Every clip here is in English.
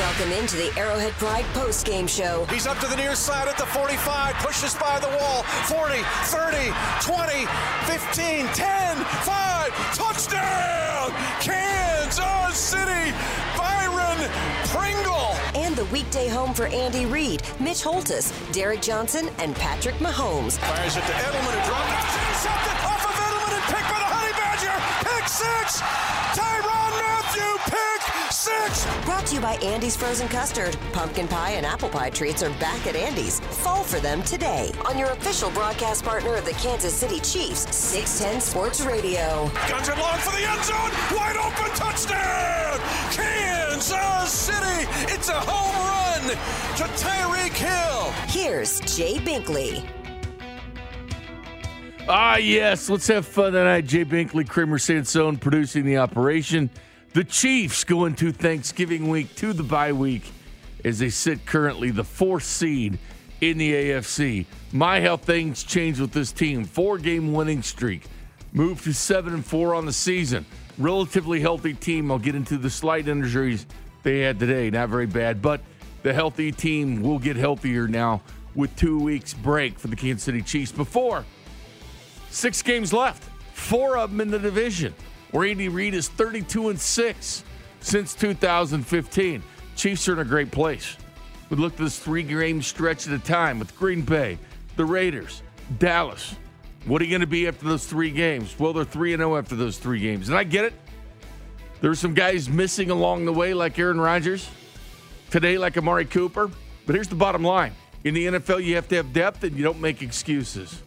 Welcome into the Arrowhead Pride post-game show. He's up to the near side at the 45, pushes by the wall. 40, 30, 20, 15, 10, 5, touchdown! Kansas City, Byron Pringle. And the weekday home for Andy Reid, Mitch Holtus, Derek Johnson, and Patrick Mahomes. Fires it to Edelman and dropped it. Intercepted off of Edelman and picked by the Honey Badger. Pick six. Tyrann Mathieu, pick six. Brought to you by Andy's Frozen Custard. Pumpkin pie and apple pie treats are back at Andy's. Fall for them today on your official broadcast partner of the Kansas City Chiefs, 610 Sports Radio. Guns it long for the end zone. Wide open touchdown. Kansas City. It's a home run to Tyreek Hill. Here's Jay Binkley. Ah, yes. Let's have fun tonight. Jay Binkley, Kramer Sansone producing the operation. The Chiefs go into Thanksgiving week to the bye week as they sit currently the fourth seed in the AFC. My how things change with this team. Four game winning streak. Move to seven and four on the season. Relatively healthy team. I'll get into the slight injuries they had today. Not very bad, but the healthy team will get healthier now with two weeks break for the Kansas City Chiefs. Before Six games left, four of them in the division. Where Andy Reid is 32 and six since 2015. Chiefs are in a great place. We look at this three game stretch at a time with Green Bay, the Raiders, Dallas. What are you going to be after those three games? Well, they're 3 0 after those three games. And I get it. There were some guys missing along the way, like Aaron Rodgers. Today, like Amari Cooper. But here's the bottom line in the NFL, you have to have depth and you don't make excuses.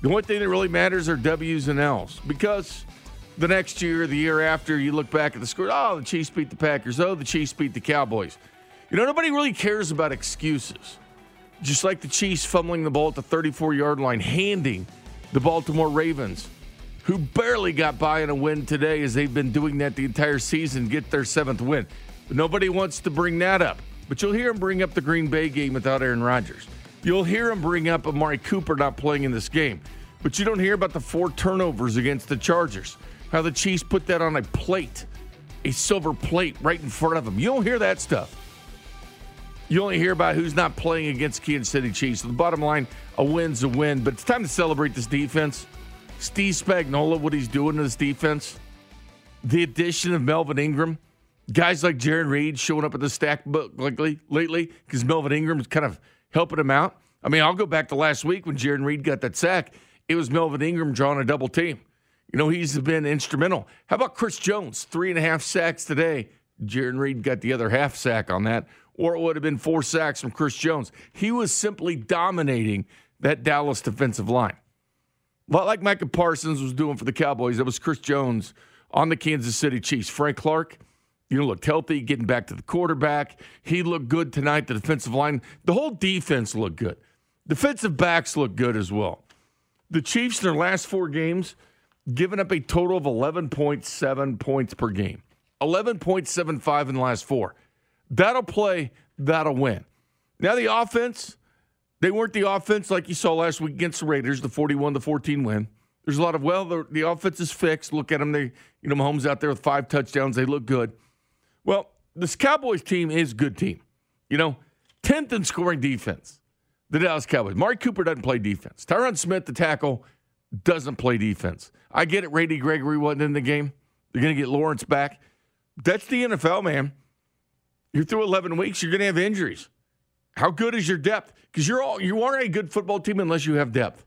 The only thing that really matters are W's and L's because the next year, the year after, you look back at the score. Oh, the Chiefs beat the Packers. Oh, the Chiefs beat the Cowboys. You know, nobody really cares about excuses. Just like the Chiefs fumbling the ball at the 34 yard line, handing the Baltimore Ravens, who barely got by in a win today, as they've been doing that the entire season, get their seventh win. But nobody wants to bring that up. But you'll hear them bring up the Green Bay game without Aaron Rodgers. You'll hear him bring up Amari Cooper not playing in this game, but you don't hear about the four turnovers against the Chargers. How the Chiefs put that on a plate, a silver plate right in front of them. You don't hear that stuff. You only hear about who's not playing against Kansas City Chiefs. So the bottom line, a win's a win, but it's time to celebrate this defense. Steve Spagnuolo, what he's doing to this defense, the addition of Melvin Ingram, guys like Jarran Reed showing up at the stack book lately, lately because Melvin Ingram's kind of helping him out. I mean, I'll go back to last week when Jarran Reed got that sack. It was Melvin Ingram drawing a double team. You know, he's been instrumental. How about Chris Jones? Three and a half sacks today. Jarran Reed got the other half sack on that, or it would have been four sacks from Chris Jones. He was simply dominating that Dallas defensive line. A lot like Micah Parsons was doing for the Cowboys. it was Chris Jones on the Kansas City Chiefs. Frank Clark, you know, looked healthy, getting back to the quarterback. He looked good tonight. The defensive line, the whole defense looked good. Defensive backs looked good as well. The Chiefs in their last four games given up a total of 11.7 points per game. 11.75 in the last four. That'll play, that'll win. Now the offense, they weren't the offense like you saw last week against the Raiders, the 41 to 14 win. There's a lot of well, the, the offense is fixed. Look at them. They, you know, Mahomes out there with five touchdowns. They look good. Well, this Cowboys team is a good team. You know, 10th in scoring defense. The Dallas Cowboys. Mark Cooper doesn't play defense. Tyron Smith, the tackle, doesn't play defense. I get it. Randy Gregory wasn't in the game. You're going to get Lawrence back. That's the NFL, man. You're through 11 weeks. You're going to have injuries. How good is your depth? Because you're all you aren't a good football team unless you have depth.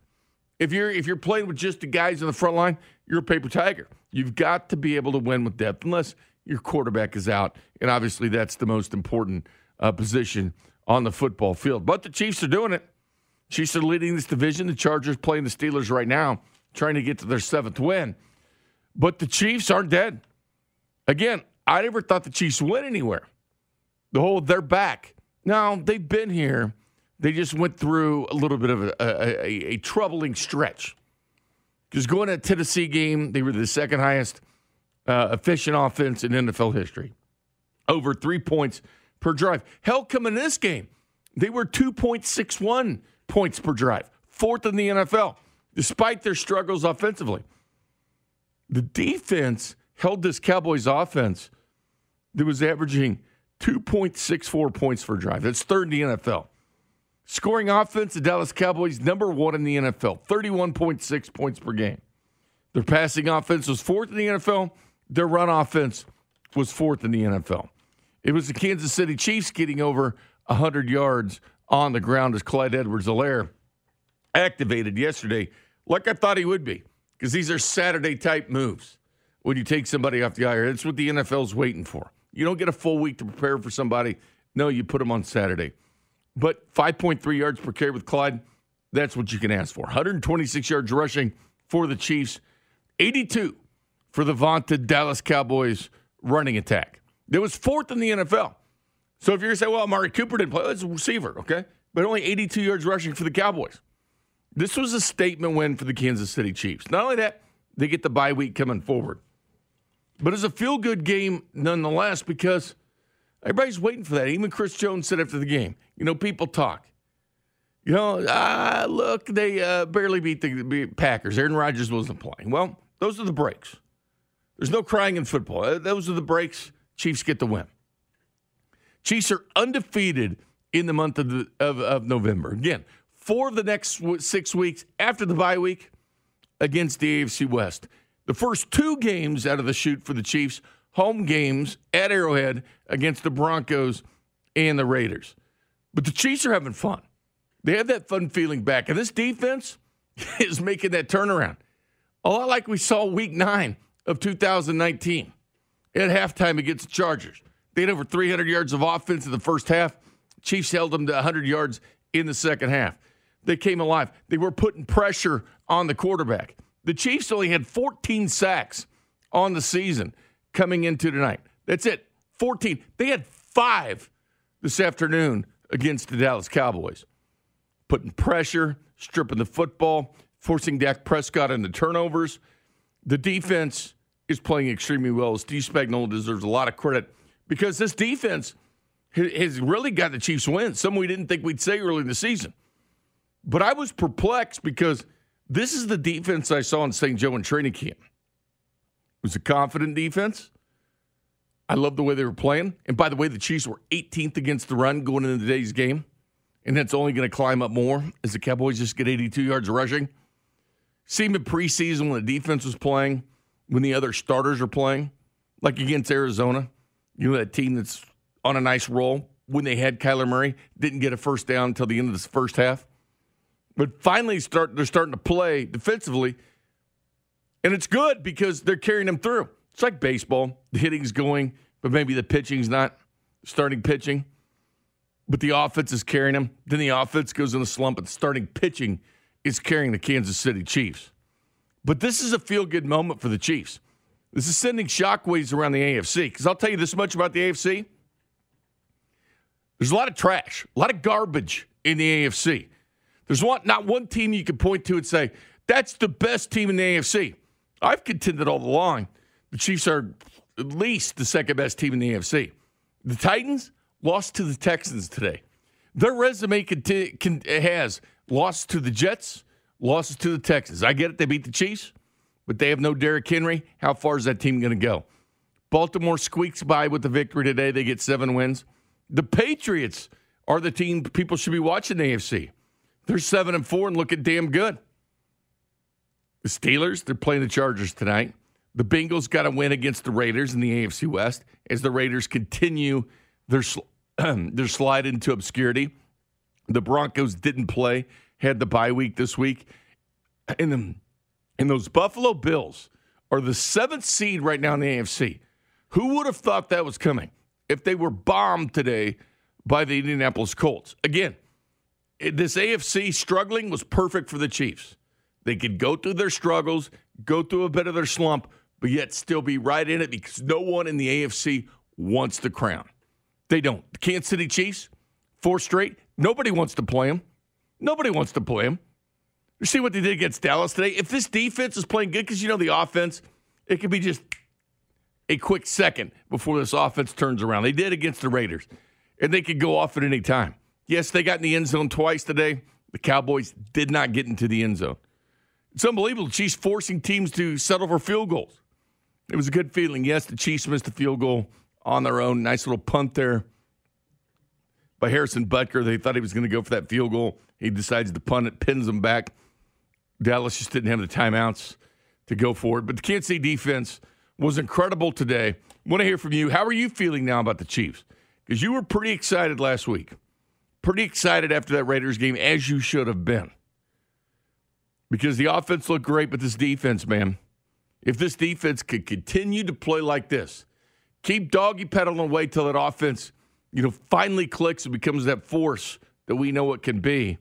If you're if you're playing with just the guys in the front line, you're a paper tiger. You've got to be able to win with depth, unless your quarterback is out, and obviously that's the most important uh, position on the football field. But the Chiefs are doing it. Chiefs are leading this division. The Chargers playing the Steelers right now, trying to get to their seventh win. But the Chiefs aren't dead. Again, I never thought the Chiefs went anywhere. The whole they're back. Now they've been here. They just went through a little bit of a, a, a, a troubling stretch. Because going to Tennessee game, they were the second highest uh, efficient offense in NFL history. Over three points per drive. Hell, coming in this game, they were 2.61 points per drive, fourth in the NFL, despite their struggles offensively. The defense held this Cowboys offense that was averaging 2.64 points per drive. That's third in the NFL. Scoring offense, the Dallas Cowboys, number one in the NFL, 31.6 points per game. Their passing offense was fourth in the NFL. Their run offense was fourth in the NFL. It was the Kansas City Chiefs getting over 100 yards on the ground as Clyde Edwards Helaire activated yesterday, like I thought he would be, because these are Saturday type moves when you take somebody off the IR. That's what the NFL's waiting for. You don't get a full week to prepare for somebody. No, you put them on Saturday. But 5.3 yards per carry with Clyde, that's what you can ask for. 126 yards rushing for the Chiefs, 82 for the vaunted Dallas Cowboys running attack. It was fourth in the NFL. So if you're going to say, well, Amari Cooper didn't play, that's a receiver, okay? But only 82 yards rushing for the Cowboys. This was a statement win for the Kansas City Chiefs. Not only that, they get the bye week coming forward. But it's a feel good game nonetheless because everybody's waiting for that. Even Chris Jones said after the game, you know, people talk. You know, ah, look, they uh, barely beat the Packers. Aaron Rodgers wasn't playing. Well, those are the breaks. There's no crying in football. Uh, those are the breaks. Chiefs get the win. Chiefs are undefeated in the month of, the, of, of November. Again, for the next six weeks after the bye week against the AFC West. The first two games out of the shoot for the Chiefs, home games at Arrowhead against the Broncos and the Raiders. But the Chiefs are having fun. They have that fun feeling back. And this defense is making that turnaround. A lot like we saw week nine of 2019 at halftime against the Chargers. They had over 300 yards of offense in the first half. Chiefs held them to 100 yards in the second half. They came alive. They were putting pressure on the quarterback. The Chiefs only had 14 sacks on the season coming into tonight. That's it. 14. They had five this afternoon against the Dallas Cowboys. Putting pressure, stripping the football, forcing Dak Prescott into turnovers. The defense is playing extremely well. Steve Spagnuolo deserves a lot of credit because this defense has really got the Chiefs win. Some we didn't think we'd say early in the season. But I was perplexed because this is the defense I saw in St. Joe in training camp. It was a confident defense. I love the way they were playing. And by the way, the Chiefs were 18th against the run going into today's game. And that's only going to climb up more as the Cowboys just get 82 yards rushing. Seemed in preseason when the defense was playing, when the other starters are playing, like against Arizona, you know, that team that's on a nice roll when they had Kyler Murray, didn't get a first down until the end of the first half. But finally, start they're starting to play defensively, and it's good because they're carrying them through. It's like baseball. The hitting's going, but maybe the pitching's not starting pitching. But the offense is carrying them. Then the offense goes in a slump, but starting pitching is carrying the Kansas City Chiefs. But this is a feel good moment for the Chiefs. This is sending shockwaves around the AFC. Because I'll tell you this much about the AFC there's a lot of trash, a lot of garbage in the AFC. There's one, not one team you can point to and say, that's the best team in the AFC. I've contended all along the Chiefs are at least the second best team in the AFC. The Titans lost to the Texans today. Their resume conti- con- has lost to the Jets, losses to the Texans. I get it, they beat the Chiefs, but they have no Derrick Henry. How far is that team going to go? Baltimore squeaks by with the victory today. They get seven wins. The Patriots are the team people should be watching the AFC. They're seven and four and looking damn good. The Steelers, they're playing the Chargers tonight. The Bengals got a win against the Raiders in the AFC West as the Raiders continue their their slide into obscurity. The Broncos didn't play, had the bye week this week. And, the, and those Buffalo Bills are the seventh seed right now in the AFC. Who would have thought that was coming if they were bombed today by the Indianapolis Colts? Again, this AFC struggling was perfect for the Chiefs. They could go through their struggles, go through a bit of their slump, but yet still be right in it because no one in the AFC wants the crown. They don't. The Kansas City Chiefs, four straight. Nobody wants to play them. Nobody wants to play them. You see what they did against Dallas today? If this defense is playing good, because you know the offense, it could be just a quick second before this offense turns around. They did against the Raiders, and they could go off at any time. Yes, they got in the end zone twice today. The Cowboys did not get into the end zone. It's unbelievable. The Chiefs forcing teams to settle for field goals. It was a good feeling. Yes, the Chiefs missed a field goal on their own. Nice little punt there by Harrison Butker. They thought he was going to go for that field goal. He decides to punt it, pins them back. Dallas just didn't have the timeouts to go for it. But the Kansas City defense was incredible today. Want to hear from you. How are you feeling now about the Chiefs? Because you were pretty excited last week. Pretty excited after that Raiders game, as you should have been. Because the offense looked great, but this defense, man, if this defense could continue to play like this, keep doggy pedaling away till that offense, you know, finally clicks and becomes that force that we know it can be,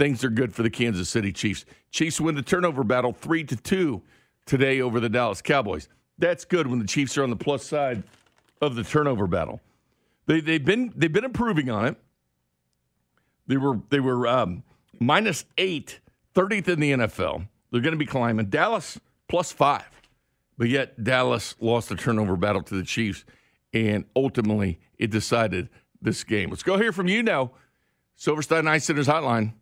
things are good for the Kansas City Chiefs. Chiefs win the turnover battle three to two today over the Dallas Cowboys. That's good when the Chiefs are on the plus side of the turnover battle. They, they've been they've been improving on it. They were they were um, minus eight, 30th in the NFL. They're going to be climbing. Dallas plus five, but yet Dallas lost the turnover battle to the Chiefs, and ultimately it decided this game. Let's go hear from you now. Silverstein Eye Center's hotline.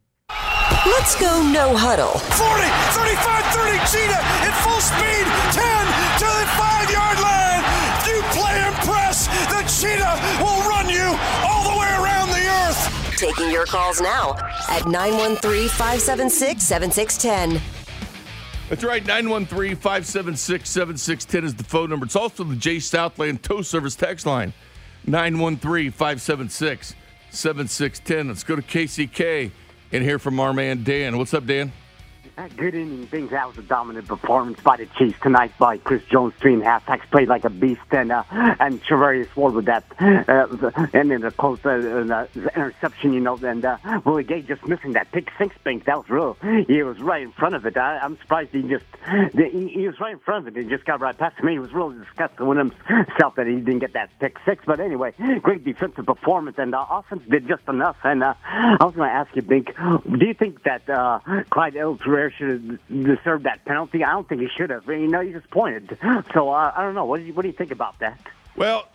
Let's go no huddle. 40, 35, 30, Cheetah at full speed, 10 to the five yard line. You play and press, the Cheetah will run you all the way around the earth. Taking your calls now at 913 576 7610. That's right, 913 576 7610 is the phone number. It's also the J Southland Tow Service text line, 913 576 7610. Let's go to KCK and hear from our man Dan. What's up, Dan? Good evening. Things that was a dominant performance by the Chiefs tonight by Chris Jones. Three and a half sacks, played like a beast, and uh, and Charvarius Ward with that, uh, and then the close uh, uh, interception, you know, and uh, Willie Gay just missing that pick six bank. That was real. He was right in front of it. I, I'm surprised he just he, he was right in front of it. He just got right past me. He was really disgusted with himself that he didn't get that pick six. But anyway, great defensive performance, and the offense did just enough. And uh, I was going to ask you, Bink, do you think that uh, Clyde Edwards should have deserved that penalty? I don't think he should have. You know, he just pointed. So uh, I don't know. What do you what do you think about that? Well,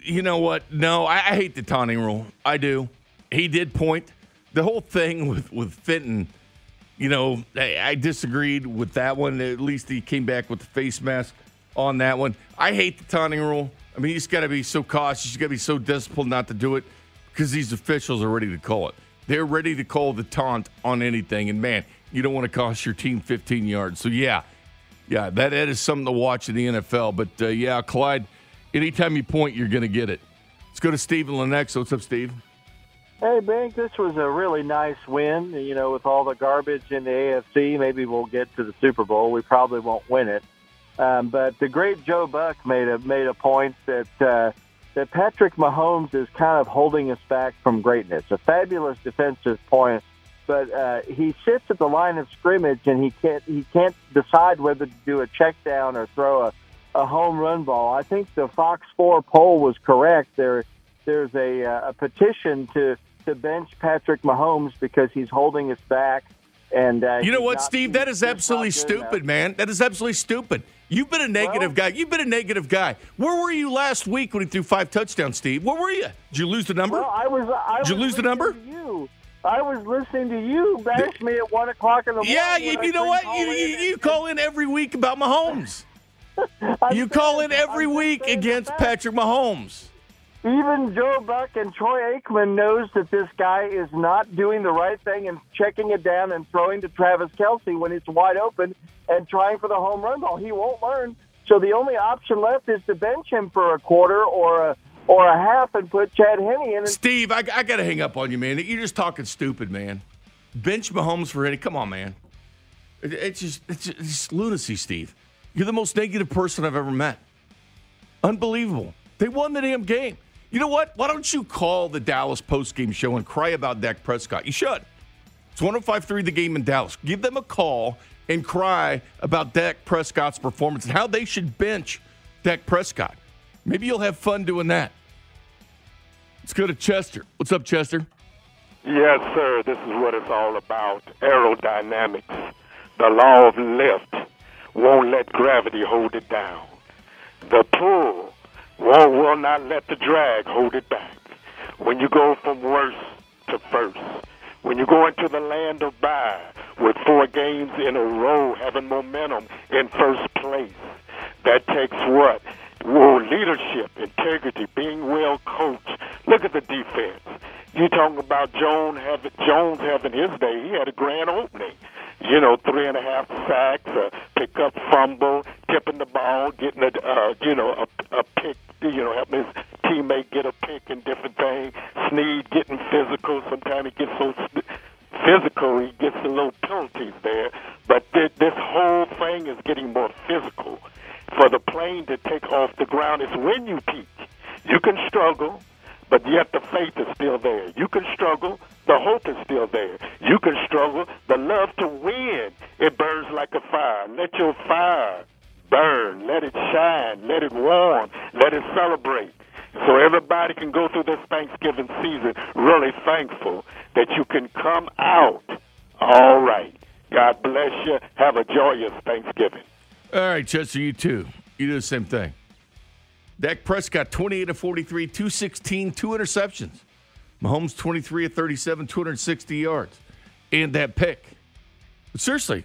you know what? No, I, I hate the taunting rule. I do. He did point. The whole thing with, with Fenton, you know, I, I disagreed with that one. At least he came back with the face mask on that one. I hate the taunting rule. I mean, you just got to be so cautious. You got to be so disciplined not to do it because these officials are ready to call it. They're ready to call the taunt on anything. And man, you don't want to cost your team 15 yards. So yeah, yeah, that, that is something to watch in the NFL. But uh, yeah, Clyde, anytime you point, you're going to get it. Let's go to Steve and Lenexa. What's up, Steve? Hey, Bink, this was a really nice win. You know, with all the garbage in the AFC, maybe we'll get to the Super Bowl. We probably won't win it. Um, but the great Joe Buck made a made a point that uh, that Patrick Mahomes is kind of holding us back from greatness. A fabulous defensive point, but uh, he sits at the line of scrimmage and he can't he can't decide whether to do a check down or throw a, a home run ball. I think the Fox Four poll was correct. There there's a, uh, a petition to to bench Patrick Mahomes because he's holding us back. And uh, You know what, Steve? That is absolutely stupid, enough. man. That is absolutely stupid. You've been a negative Well- guy. You've been a negative guy. Where were you last week when he threw five touchdowns, Steve? Where were you? Did you lose the number? Well, I was. I Did you was lose the number? You. I was listening to you bash me at one o'clock in the morning. yeah, you, you know what? You, you, you call in every week about Mahomes. You call in every I'm week against. Patrick Mahomes. Even Joe Buck and Troy Aikman knows that this guy is not doing the right thing and checking it down and throwing to Travis Kelce when it's wide open and trying for the home run ball. He won't learn. So the only option left is to bench him for a quarter or a or a half and put Chad Henne in. Steve, I, I got to hang up on you, man. You're just talking stupid, man. Bench Mahomes for any? Come on, man. It- it's just, it's just lunacy, Steve. You're the most negative person I've ever met. Unbelievable. They won the damn game. You know what? Why don't you call the Dallas postgame show and cry about Dak Prescott? You should. It's 105.3 the game in Dallas. Give them a call and cry about Dak Prescott's performance and how they should bench Dak Prescott. Maybe you'll have fun doing that. Let's go to Chester. What's up, Chester? Yes, sir. This is what it's all about. Aerodynamics. The law of lift won't let gravity hold it down. The pull won't, will not let the drag hold it back. When you go from worst to first, when you go into the land of bye with four games in a row having momentum in first place, that takes what? Whoa, leadership, integrity, being well coached. Look at the defense. you talking about Jones having Jones having his day. He had a grand opening. You know, three and a half sacks, a pick up fumble, tipping the ball, getting a uh, you know a, a pick. You know, helping his teammate get a pick and different things. Sneed getting physical. Sometimes he gets so physical, he gets a little penalties there. But th- this whole thing is getting more physical. For the plane to take off the ground is when you peak. You can struggle, but yet the faith is still there. You can struggle, the hope is still there. You can struggle, the love to win, it burns like a fire. Let your fire burn, let it shine, let it warm, let it celebrate. So everybody can go through this Thanksgiving season really thankful that you can come out all right. God bless you. Have a joyous Thanksgiving. All right, Chester, you too. You do the same thing. Dak Prescott, 28 of 43, 216, two interceptions. Mahomes, 23 of 37, 260 yards. And that pick. But seriously,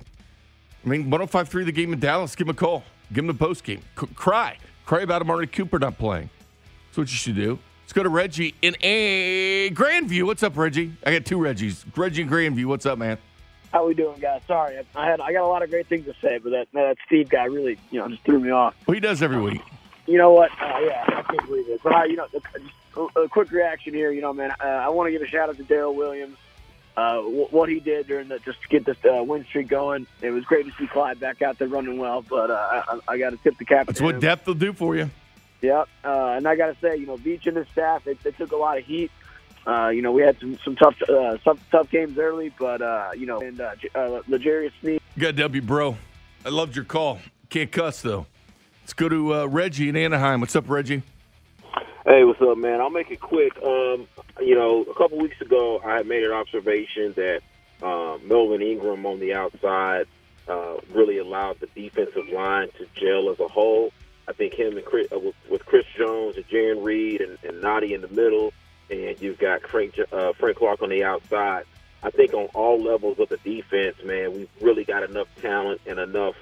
I mean, 1053 the game in Dallas, give him a call. Give him a post game. C- cry. Cry about Amari Cooper not playing. That's what you should do. Let's go to Reggie in a Grandview. What's up, Reggie? I got two Reggies. Reggie and Grandview. What's up, man? How we doing, guys? Sorry, I had I got a lot of great things to say, but that that Steve guy really, you know, just threw me off. Well, he does every week. You know what? Uh, yeah, I can't believe it. But I, you know, a, a quick reaction here. You know, man, uh, I want to give a shout out to Darrel Williams. Uh, what he did during the just to get this uh, win streak going. It was great to see Clyde back out there running well. But uh, I, I got to tip the cap. That's what him. depth will do for you. Yep. Uh, and I got to say, you know, Beach and his staff, they, they took a lot of heat. Uh, you know, we had some some tough uh, some tough games early, but uh, you know, and uh, uh, L'Jarius Sneed. Got W, bro. I loved your call. Can't cuss though. Let's go to uh, Reggie in Anaheim. What's up, Reggie? Hey, what's up, man? I'll make it quick. Um, you know, a couple weeks ago, I had made an observation that uh, Melvin Ingram on the outside uh, really allowed the defensive line to gel as a whole. I think him and Chris, uh, with, Chris Jones and Jarran Reed and, and Nnadi in the middle, and you've got Frank uh, Frank Clark on the outside. I think on all levels of the defense, man, we've really got enough talent and enough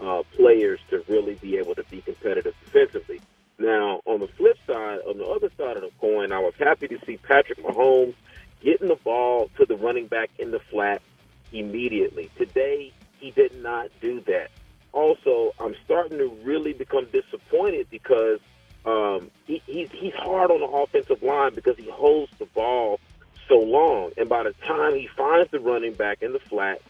uh, players to really be able to be competitive defensively. Now, on the flip side, on the other side of the coin, I was happy to see Patrick Mahomes getting the ball to the running back in the flat immediately. Today, he did not do that. Also, I'm starting to really become disappointed because um, he, he's he's hard on the offensive line because he holds the ball so long, and by the time he finds the running back in the flat,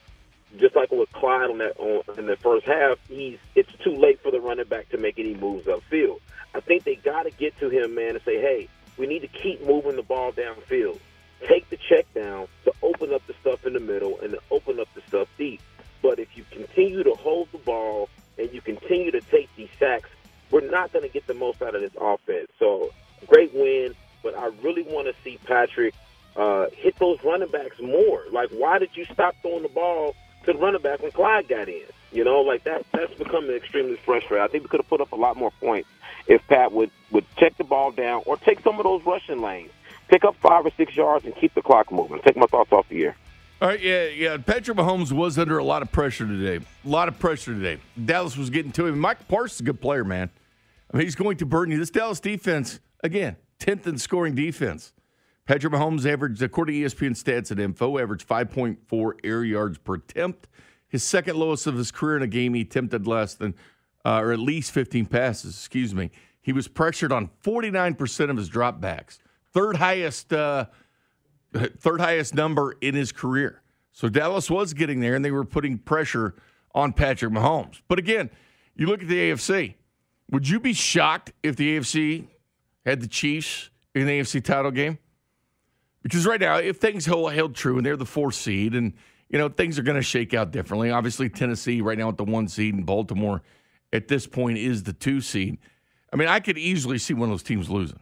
just like with Clyde on that on, in the first half, he's it's too late for the running back to make any moves upfield. I think they got to get to him, man, and say, hey, we need to keep moving the ball downfield. Take the check down to open up the stuff in the middle and to open up the stuff deep. But if you continue to hold the ball and you continue to take these sacks, we're not going to get the most out of this offense. So great win, but I really want to see Patrick uh, hit those running backs more. Like, why did you stop throwing the ball to the running back when Clyde got in? You know, like that. That's becoming extremely frustrating. I think we could have put up a lot more points if Pat would would check the ball down or take some of those rushing lanes, pick up five or six yards, and keep the clock moving. Take my thoughts off the air. All right, yeah, yeah. Patrick Mahomes was under a lot of pressure today. A lot of pressure today. Dallas was getting to him. Micah Parsons is a good player, man. I mean, he's going to burn you. This Dallas defense, again, 10th in scoring defense. Patrick Mahomes averaged, according to ESPN stats and info, averaged 5.4 air yards per attempt. His second lowest of his career in a game, he attempted less than, uh, or at least 15 passes, excuse me. He was pressured on 49% of his dropbacks. Third highest, uh, third highest number in his career. So Dallas was getting there, and they were putting pressure on Patrick Mahomes. But again, you look at the AFC. Would you be shocked if the AFC had the Chiefs in the AFC title game? Because right now, if things held true and they're the fourth seed, and you know things are going to shake out differently. Obviously, Tennessee right now at the one seed, and Baltimore at this point is the two seed. I mean, I could easily see one of those teams losing.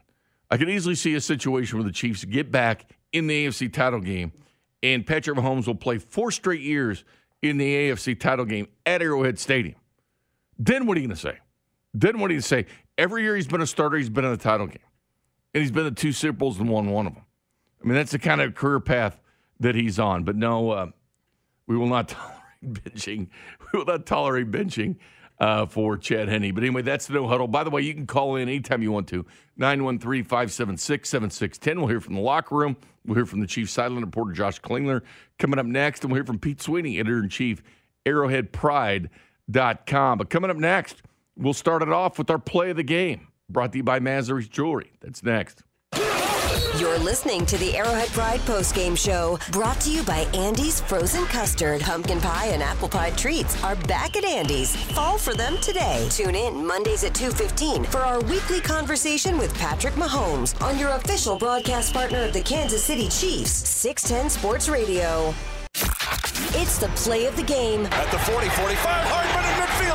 I could easily see a situation where the Chiefs get back in the AFC title game, and Patrick Mahomes will play four straight years in the AFC title game at Arrowhead Stadium. Then what are you going to say? Then what are you going to say? Every year he's been a starter, he's been in the title game, and he's been to two Super Bowls and won one of them. I mean, that's the kind of career path that he's on. But no, uh, we will not tolerate benching. We will not tolerate benching uh, for Chad Henne. But anyway, that's the no huddle. By the way, you can call in anytime you want to 913 576 7610. We'll hear from the locker room. We'll hear from the chief sideline reporter, Josh Klingler, coming up next. And we'll hear from Pete Sweeney, editor in chief, arrowheadpride.com. But coming up next, we'll start it off with our play of the game, brought to you by Mazar's Jewelry. That's next. You're listening to the Arrowhead Pride postgame show, brought to you by Andy's Frozen Custard, Pumpkin Pie, and Apple Pie Treats are back at Andy's. Fall for them today. Tune in Mondays at 2.15 for our weekly conversation with Patrick Mahomes on your official broadcast partner of the Kansas City Chiefs, 610 Sports Radio. It's the play of the game. At the 40 45, Hardman in midfield,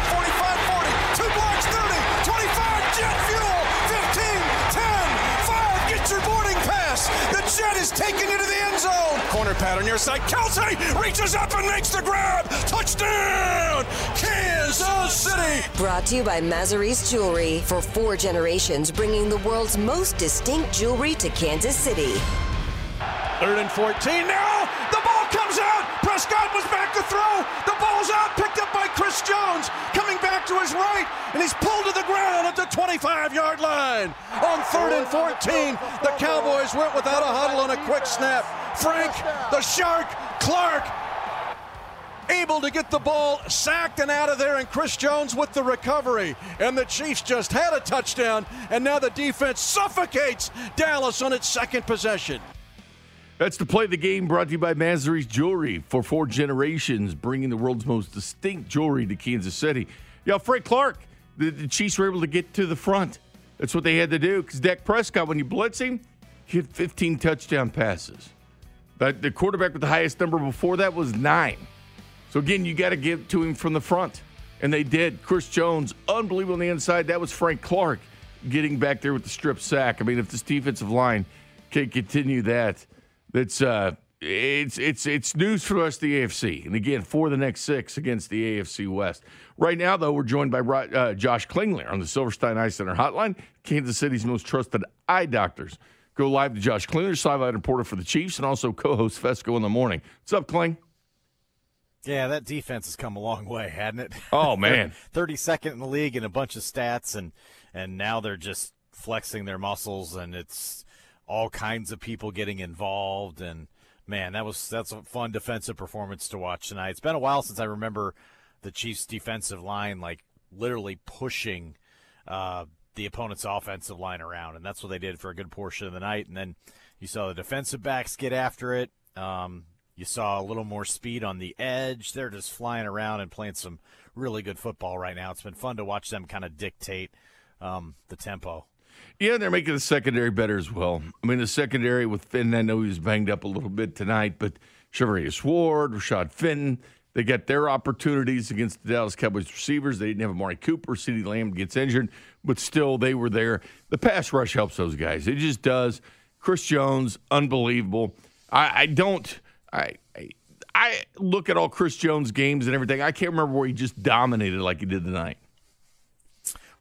jet is taken into the end zone. Corner on your side. Kelce reaches up and makes the grab. Touchdown, Kansas City. Brought to you by Mazzarese Jewelry for four generations, bringing the world's most distinct jewelry to Kansas City. Third and 14 now. The ball comes out. Prescott was back to throw. The ball's out, Chris Jones. Coming back to his right, and he's pulled to the ground at the 25 yard line. On third and 14, the Cowboys went without a huddle on a quick snap. Frank, the Shark, Clark, able to get the ball sacked and out of there, and Chris Jones with the recovery. And the Chiefs just had a touchdown, and now the defense suffocates Dallas on its second possession. That's to play the game brought to you by Mazzarese Jewelry for four generations, bringing the world's most distinct jewelry to Kansas City. Yeah, Frank Clark, the, the Chiefs were able to get to the front. That's what they had to do because Dak Prescott, when you blitz him, had 15 touchdown passes. But the quarterback with the highest number before that was nine. So again, you got to give to him from the front. And they did. Chris Jones, unbelievable on the inside. That was Frank Clark getting back there with the strip sack. I mean, if this defensive line can continue that, that's uh, it's it's it's news for us the AFC. And again, for the next six against the AFC West. Right now, though, we're joined by uh, Josh Klingler on the Silverstein Eye Center hotline, Kansas City's most trusted eye doctors. Go live to Josh Klingler, sideline reporter for the Chiefs, and also co-host Fescoe in the morning. What's up, Kling? Yeah, that defense has come a long way, hadn't it? Oh man, thirty second in the league in a bunch of stats, and and now they're just flexing their muscles, and it's all kinds of people getting involved, and man, that was that's a fun defensive performance to watch tonight. It's been a while since I remember the Chiefs' defensive line like literally pushing uh, the opponent's offensive line around, and that's what they did for a good portion of the night. And then you saw the defensive backs get after it. Um, you saw a little more speed on the edge. They're just flying around and playing some really good football right now. It's been fun to watch them kind of dictate um, the tempo. Yeah, they're making the secondary better as well. I mean, the secondary with Finn, I know he was banged up a little bit tonight, but Charvarius Ward, Rashad Fenton, they got their opportunities against the Dallas Cowboys receivers. They didn't have Amari Cooper. CeeDee Lamb gets injured, but still they were there. The pass rush helps those guys. It just does. Chris Jones, unbelievable. I, I don't. I, I I look at all Chris Jones games and everything. I can't remember where he just dominated like he did tonight.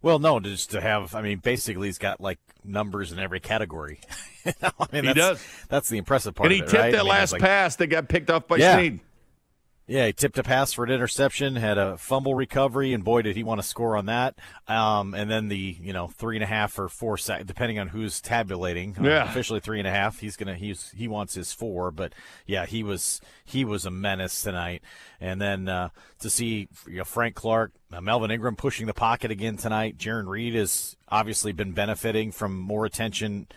Well, no, just to have. I mean, basically, he's got like numbers in every category. I mean, he does. That's the impressive part. And he it, tipped right? that I mean, last like, pass that got picked off by Yeah. Sneed. Yeah, he tipped a pass for an interception, had a fumble recovery, and boy, did he want to score on that. Um, and then the you know three and a half or four sack, depending on who's tabulating. Uh, Yeah. officially three and a half. He's gonna he's he wants his four, but yeah, he was he was a menace tonight. And then uh, to see you know, Frank Clark, uh, Melvin Ingram pushing the pocket again tonight. Jarran Reed has obviously been benefiting from more attention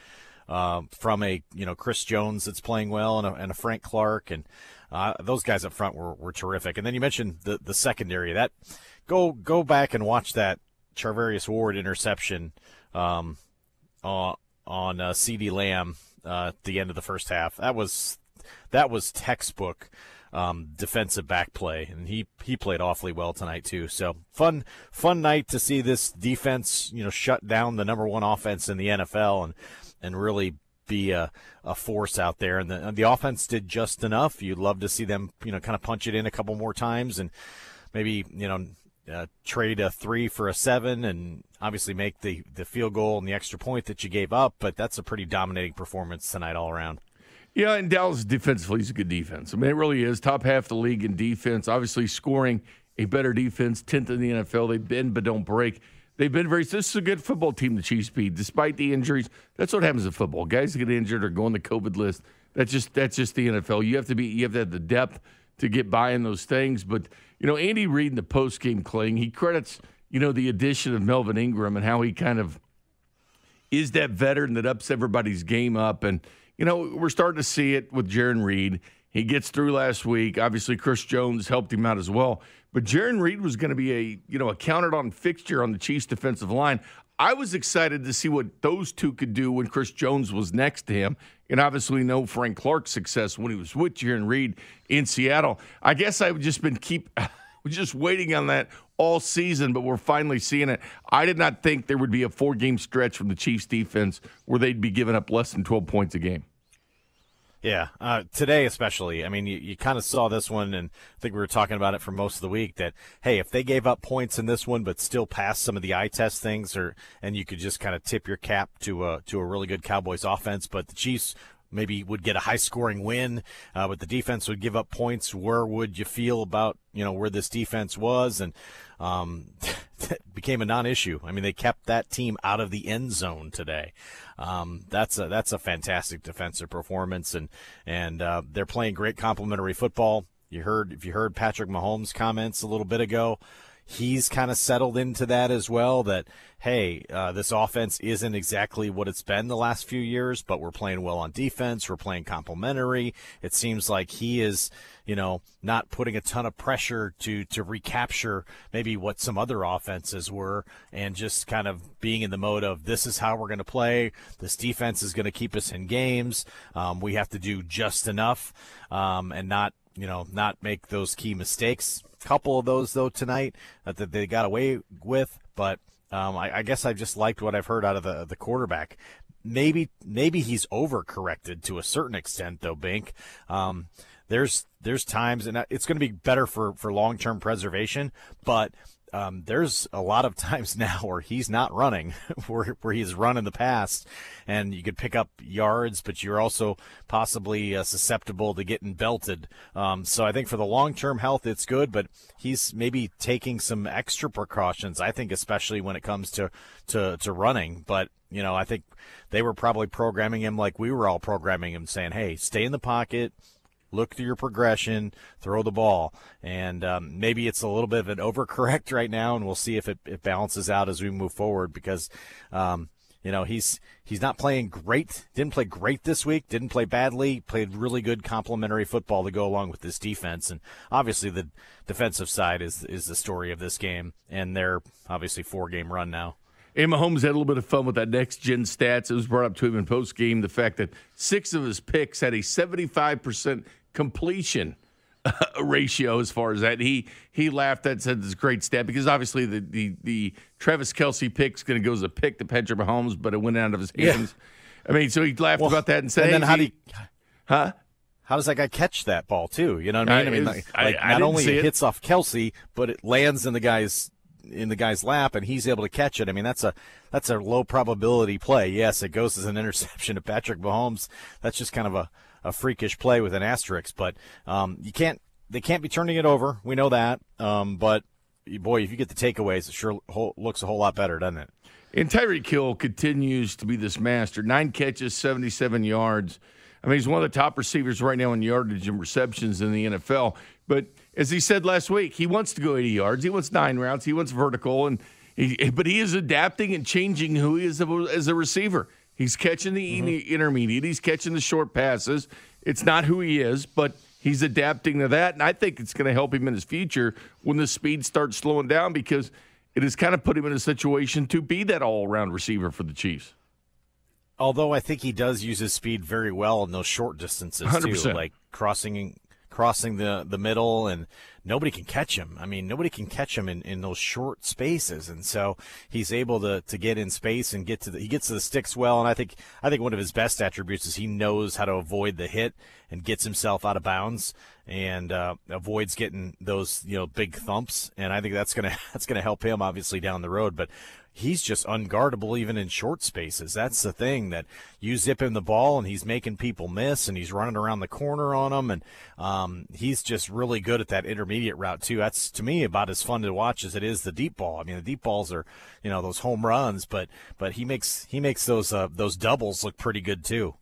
um, from a you know Chris Jones that's playing well and a, and a Frank Clark and uh, those guys up front were, were terrific. And then you mentioned the the secondary that go go back and watch that Charvarius Ward interception um, on on uh, CeeDee Lamb uh, at the end of the first half. That was that was textbook um, defensive back play, and he he played awfully well tonight too. So fun fun night to see this defense, you know, shut down the number one offense in the NFL and and really be a, a force out there. And the the offense did just enough. You'd love to see them, you know, kind of punch it in a couple more times and maybe you know. Uh, trade a three for a seven and obviously make the, the field goal and the extra point that you gave up, but that's a pretty dominating performance tonight all around. Yeah, and Dallas defensively is a good defense. I mean, it really is top half the league in defense. Obviously, scoring a better defense, 10th in the NFL. They bend but don't break. They've been very. This is a good football team, the Chiefs beat, despite the injuries. That's what happens in football. Guys get injured or go on the COVID list. That's just that's just the NFL. You have to be. You have to have the depth to get by in those things. But you know, Andy Reid in the post game Kling, he credits you know the addition of Melvin Ingram and how he kind of is that veteran that ups everybody's game up. And you know, we're starting to see it with Jarran Reed. He gets through last week. Obviously, Chris Jones helped him out as well. But Jarran Reed was going to be a you know a counted on fixture on the Chiefs defensive line. I was excited to see what those two could do when Chris Jones was next to him, and obviously know Frank Clark's success when he was with Jarran Reed in Seattle. I guess I've just been keep just waiting on that all season, but we're finally seeing it. I did not think there would be a four game stretch from the Chiefs defense where they'd be giving up less than 12 points a game. Yeah, uh, today especially. I mean, you, you kind of saw this one, and I think we were talking about it for most of the week. That hey, if they gave up points in this one, but still passed some of the eye test things, or and you could just kind of tip your cap to a to a really good Cowboys offense. But the Chiefs maybe would get a high scoring win, uh, but the defense would give up points. Where would you feel about you know where this defense was and um, became a non-issue. I mean, they kept that team out of the end zone today. Um, that's a that's a fantastic defensive performance, and and uh, they're playing great complementary football. You heard if you heard Patrick Mahomes' comments a little bit ago he's kind of settled into that as well. That hey, uh, this offense isn't exactly what it's been the last few years, but we're playing well on defense. We're playing complementary. It seems like he is, you know, not putting a ton of pressure to to recapture maybe what some other offenses were, and just kind of being in the mode of this is how we're going to play. This defense is going to keep us in games. Um, we have to do just enough um, and not you know, not make those key mistakes couple of those though tonight that they got away with, but um, I, I, guess I've just liked what I've heard out of the the quarterback. Maybe maybe he's overcorrected to a certain extent though, Bink. Um, there's there's times and it's going to be better for for long term preservation, but um, there's a lot of times now where he's not running, where, where he's run in the past, and you could pick up yards, but you're also possibly uh, susceptible to getting belted. Um, so I think for the long term health, it's good, but he's maybe taking some extra precautions. I think especially when it comes to to, to running, but you know I think they were probably programming him like we were all programming him, saying, "Hey, stay in the pocket." Look through your progression, throw the ball. And um, maybe it's a little bit of an overcorrect right now, and we'll see if it, it balances out as we move forward because. Um, you know he's he's not playing great. Didn't play great this week. Didn't play badly. Played really good complementary football to go along with this defense. And obviously the defensive side is is the story of this game. And they're obviously four game run now. And Mahomes had a little bit of fun with that next gen stats. It was brought up to him in post game the fact that six of his picks had a 75% completion uh, ratio as far as that. He he laughed at said it's a great stat because obviously the the, the Travis Kelce pick's going to go as a pick to Patrick Mahomes, but it went out of his hands. Yeah. I mean, so he laughed well, about that and said, and then hey, how do you, huh? How does that guy catch that ball too? You know what I mean? I, I mean, like, like I, not only it hits off Kelce, but it lands in the guy's in the guy's lap and he's able to catch it. I mean, that's a that's a low probability play. Yes, it goes as an interception to Patrick Mahomes. That's just kind of a, a freakish play with an asterisk, but um, you can't they can't be turning it over. We know that. Um, but boy, if you get the takeaways, it sure looks a whole lot better, doesn't it? And Tyreek Hill continues to be this master. Nine catches, 77 yards. I mean, he's one of the top receivers right now in yardage and receptions in the NFL. But as he said last week, he wants to go 80 yards. He wants nine routes. He wants vertical, and he, but he is adapting and changing who he is as a receiver. He's catching the mm-hmm. intermediate. He's catching the short passes. It's not who he is, but he's adapting to that, and I think it's going to help him in his future when the speed starts slowing down because it has kind of put him in a situation to be that all-around receiver for the Chiefs. Although I think he does use his speed very well in those short distances 100%. too, like crossing crossing the, the middle, and nobody can catch him. I mean, nobody can catch him in, in those short spaces, and so he's able to, to get in space and get to the he gets to the sticks well. And I think I think one of his best attributes is he knows how to avoid the hit and gets himself out of bounds and uh, avoids getting those you know big thumps. And I think that's gonna that's gonna help him obviously down the road, but he's just unguardable even in short spaces. That's the thing that you zip him the ball and he's making people miss and he's running around the corner on them and um, he's just really good at that intermediate route too. That's to me about as fun to watch as it is the deep ball. I mean, the deep balls are you know those home runs, but but he makes he makes those uh, those doubles look pretty good too.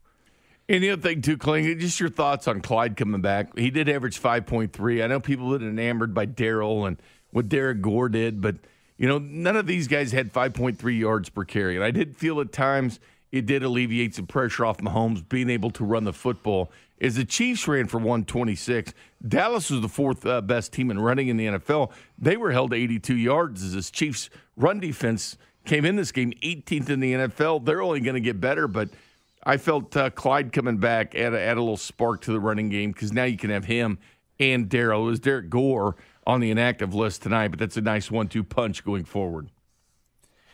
And the other thing too, Kling, just your thoughts on Clyde coming back. He did average five point three. I know people have been enamored by Darrel and what Derrick Gore did, but you know, none of these guys had 5.3 yards per carry. And I did feel at times it did alleviate some pressure off Mahomes being able to run the football. As the Chiefs ran for 126, Dallas was the fourth uh, best team in running in the NFL. They were held to 82 yards as this Chiefs run defense came in this game 18th in the NFL. They're only going to get better, but I felt uh, Clyde coming back add a, add a little spark to the running game because now you can have him and Darrel. It was Derrick Gore on the inactive list tonight, but that's a nice one-two punch going forward.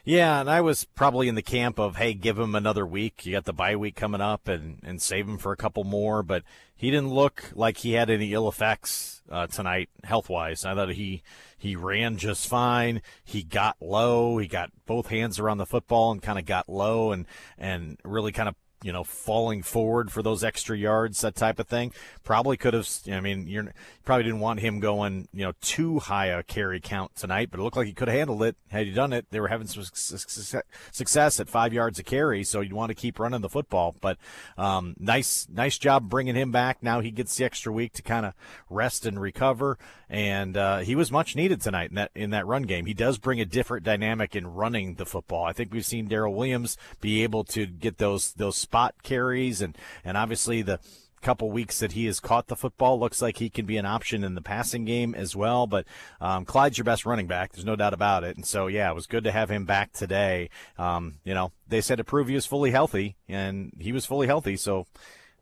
Yeah, and I was probably in the camp of, hey, give him another week. You got the bye week coming up, and and save him for a couple more. But he didn't look like he had any ill effects uh, tonight, health wise. I thought he he ran just fine. He got low. He got both hands around the football and kind of got low and and really kind of you know, falling forward for those extra yards, that type of thing. Probably could have. I mean, you probably didn't want him going, you know, too high a carry count tonight, but it looked like he could have handled it had he done it. They were having some success at five yards a carry, so you'd want to keep running the football. But um, nice, nice job bringing him back. Now he gets the extra week to kind of rest and recover, and uh, he was much needed tonight in that in that run game. He does bring a different dynamic in running the football. I think we've seen Darrel Williams be able to get those those spot carries and and obviously the couple weeks that he has caught the football looks like he can be an option in the passing game as well but um, clyde's your best running back. There's no doubt about it. And so yeah it was good to have him back today. Um, you know they said to prove he was fully healthy and he was fully healthy. So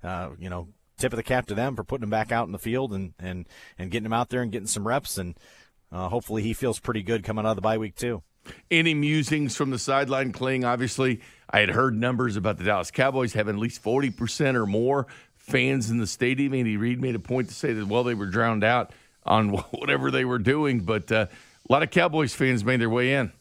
uh, you know tip of the cap to them for putting him back out in the field and and and getting him out there and getting some reps. And uh, hopefully he feels pretty good coming out of the bye week too. Any musings from the sideline, Kling? Obviously, I had heard numbers about the Dallas Cowboys having at least 40% or more fans in the stadium. Andy Reid made a point to say that, well, they were drowned out on whatever they were doing, but uh, a lot of Cowboys fans made their way in.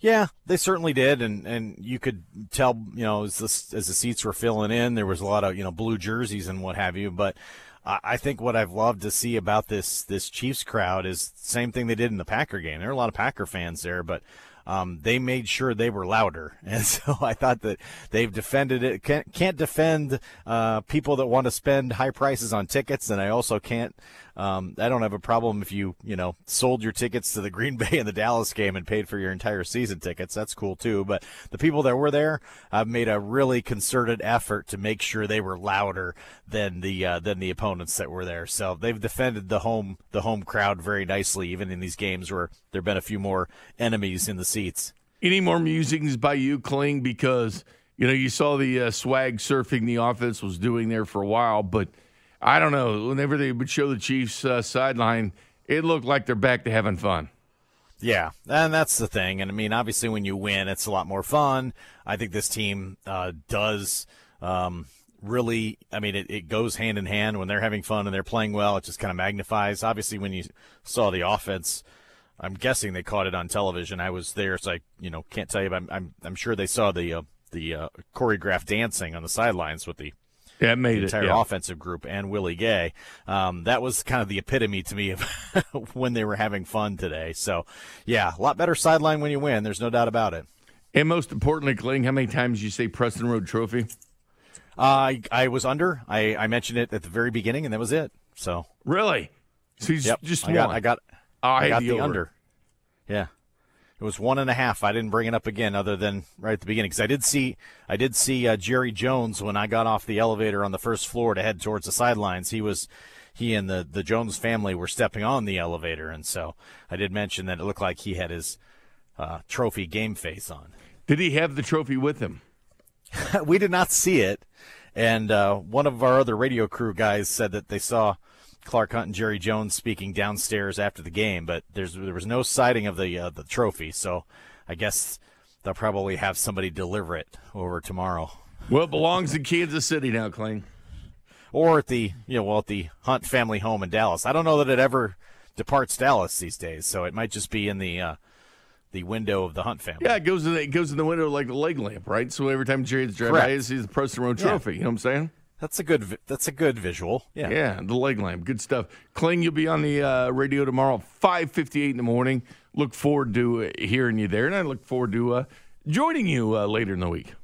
Yeah, they certainly did, and and you could tell, you know, as the as the seats were filling in, there was a lot of you know blue jerseys and what have you. But I think what I've loved to see about this this Chiefs crowd is the same thing they did in the Packer game. There are a lot of Packer fans there, but um, they made sure they were louder, and so I thought that they've defended it. Can't, can't defend uh, people that want to spend high prices on tickets, and I also can't. Um, I don't have a problem if you you know sold your tickets to the Green Bay and the Dallas game and paid for your entire season tickets. That's cool too. But the people that were there have made a really concerted effort to make sure they were louder than the uh, than the opponents that were there. So they've defended the home the home crowd very nicely, even in these games where there've been a few more enemies in the seats. Any more musings by you, Kling? Because you know you saw the uh, swag surfing the offense was doing there for a while, but I don't know. Whenever they would show the Chiefs uh, sideline, it looked like they're back to having fun. Yeah, and that's the thing. And I mean, obviously, when you win, it's a lot more fun. I think this team uh, does um, really. I mean, it, it goes hand in hand when they're having fun and they're playing well. It just kind of magnifies. Obviously, when you saw the offense I'm guessing they caught it on television. I was there, so I you know can't tell you, but I'm I'm, I'm sure they saw the uh, the uh, choreographed dancing on the sidelines with the. Yeah, made the entire it, yeah. offensive group and Willie Gay. Um, that was kind of the epitome to me of when they were having fun today. So, yeah, a lot better sideline when you win. There's no doubt about it. And most importantly, Kling, how many times did you say Preston Road Trophy? Uh, I I was under. I, I mentioned it at the very beginning, and that was it. So really, so you yep. just I got, I got Oh, I, I got the, the under. Yeah. It was one and a half. I didn't bring it up again, other than right at the beginning, because I did see, I did see uh, Jerry Jones when I got off the elevator on the first floor to head towards the sidelines. He was, he and the the Jones family were stepping on the elevator, and so I did mention that it looked like he had his uh, trophy game face on. Did he have the trophy with him? we did not see it, and uh, one of our other radio crew guys said that they saw Clark Hunt and Jerry Jones speaking downstairs after the game, but there's there was no sighting of the uh, the trophy, so I guess they'll probably have somebody deliver it over tomorrow. Well, it belongs in Kansas City now, Kling. Or at the you know well at the Hunt family home in Dallas. I don't know that it ever departs Dallas these days, so it might just be in the uh, the window of the Hunt family. Yeah, it goes in the, it goes in the window like the leg lamp, right? So every time Jerry's driving by, he sees the Preston Road Yeah. Trophy. You know what I'm saying? That's a good. That's a good visual. Yeah. Yeah, the leg lamp. Good stuff. Kling, you'll be on the uh, radio tomorrow, 5.58 in the morning. Look forward to uh, hearing you there, and I look forward to uh, joining you uh, later in the week.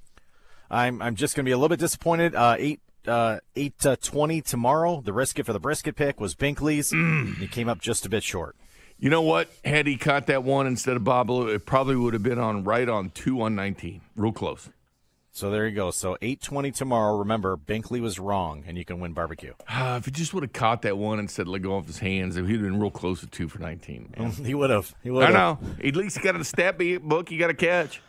I'm I'm just going to be a little bit disappointed. Uh, eight uh, eight uh, twenty tomorrow. The risk it for the brisket pick was Binkley's. He came up just a bit short. You know what? Had he caught that one instead of Bob, it probably would have been on right on 2 on 19. Real close. So there you go. So eight twenty tomorrow. Remember, Binkley was wrong, and you can win barbecue. Uh, if he just would have caught that one instead of let go off his hands, he'd have been real close to 2 for 19. man. he would have. He would I know. At least he got a stat book. You got a catch.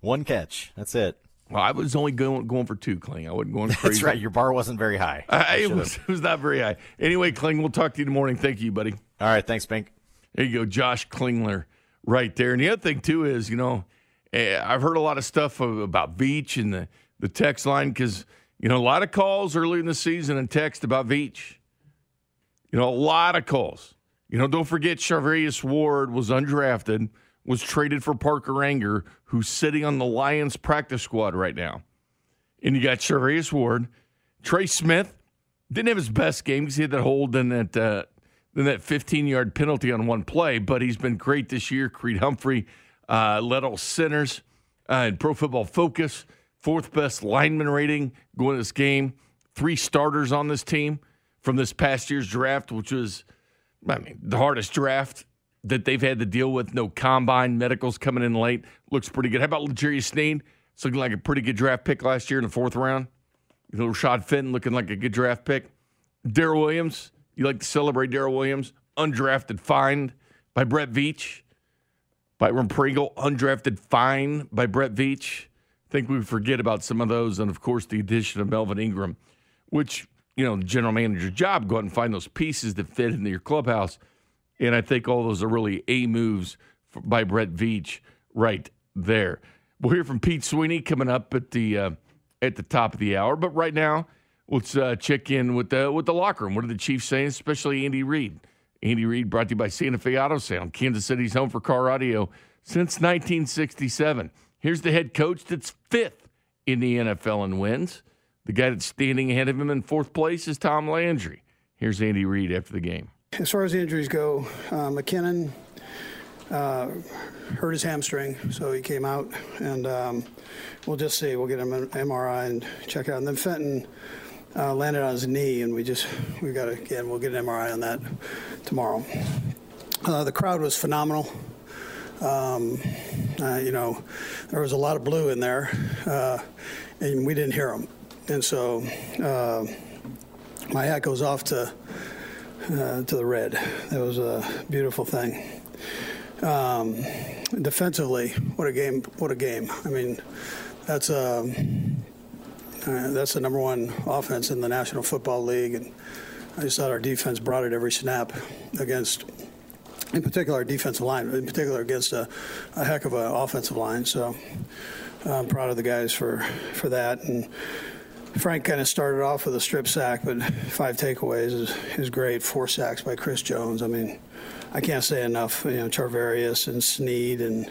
One catch. That's it. Well, I was only going going for two, Kling. I wasn't going crazy. That's right. Your bar wasn't very high. I, it, was, it was not very high. Anyway, Kling, we'll talk to you in the morning. Thank you, buddy. All right. Thanks, Bink. There you go, Josh Klingler, right there. And the other thing too is, you know, I've heard a lot of stuff about Veach and the the text line because you know a lot of calls early in the season and text about Veach. You know, a lot of calls. You know, don't forget Charvarius Ward was undrafted, was traded for Parker Ehinger, who's sitting on the Lions practice squad right now. And you got Charvarius Ward, Trey Smith didn't have his best game because he had that hold and that uh, that 15 yard penalty on one play, but he's been great this year. Creed Humphrey uh, led all centers uh, in Pro Football Focus, fourth best lineman rating going to this game. Three starters on this team from this past year's draft, which was, I mean, the hardest draft that they've had to deal with. No combine, medicals coming in late. Looks pretty good. How about L'Jarius Sneed? It's looking like a pretty good draft pick last year in the fourth round. Know, Rashad Fenton looking like a good draft pick. Darrel Williams, you like to celebrate Darrel Williams, undrafted, find by Brett Veach. Byron Pringle, undrafted, fine by Brett Veach. I think we forget about some of those. And of course, the addition of Melvin Ingram, which, you know, general manager job, go out and find those pieces that fit into your clubhouse. And I think all those are really A moves f- by Brett Veach right there. We'll hear from Pete Sweeney coming up at the uh, at the top of the hour. But right now, let's uh, check in with the with the locker room. What are the Chiefs saying, especially Andy Reid? Andy Reid brought to you by Santa Fe Auto Sound, Kansas City's home for car audio since 1967. Here's the head coach that's fifth in the NFL in wins. The guy that's standing ahead of him in fourth place is Tom Landry. Here's Andy Reid after the game. As far as the injuries go, uh, McKinnon uh, hurt his hamstring, so he came out, and um, we'll just see. We'll get him an MRI and check out. And then Fenton uh, landed on his knee, and we just we got to again. We'll get an MRI on that tomorrow. Uh, the crowd was phenomenal. Um, uh, you know, there was a lot of blue in there, uh, and we didn't hear them. And so uh, my hat goes off to uh, to the red. That was a beautiful thing. Um, defensively, what a game! What a game! I mean, that's um, uh, that's the number one offense in the National Football League, and I just thought our defense brought it every snap against, in particular, our defensive line, in particular against a, a heck of an offensive line. So I'm proud of the guys for for that and. Frank kind of started off with a strip sack, but five takeaways is, is great. Four sacks by Chris Jones. I mean, I can't say enough. You know, Charvarius and Sneed and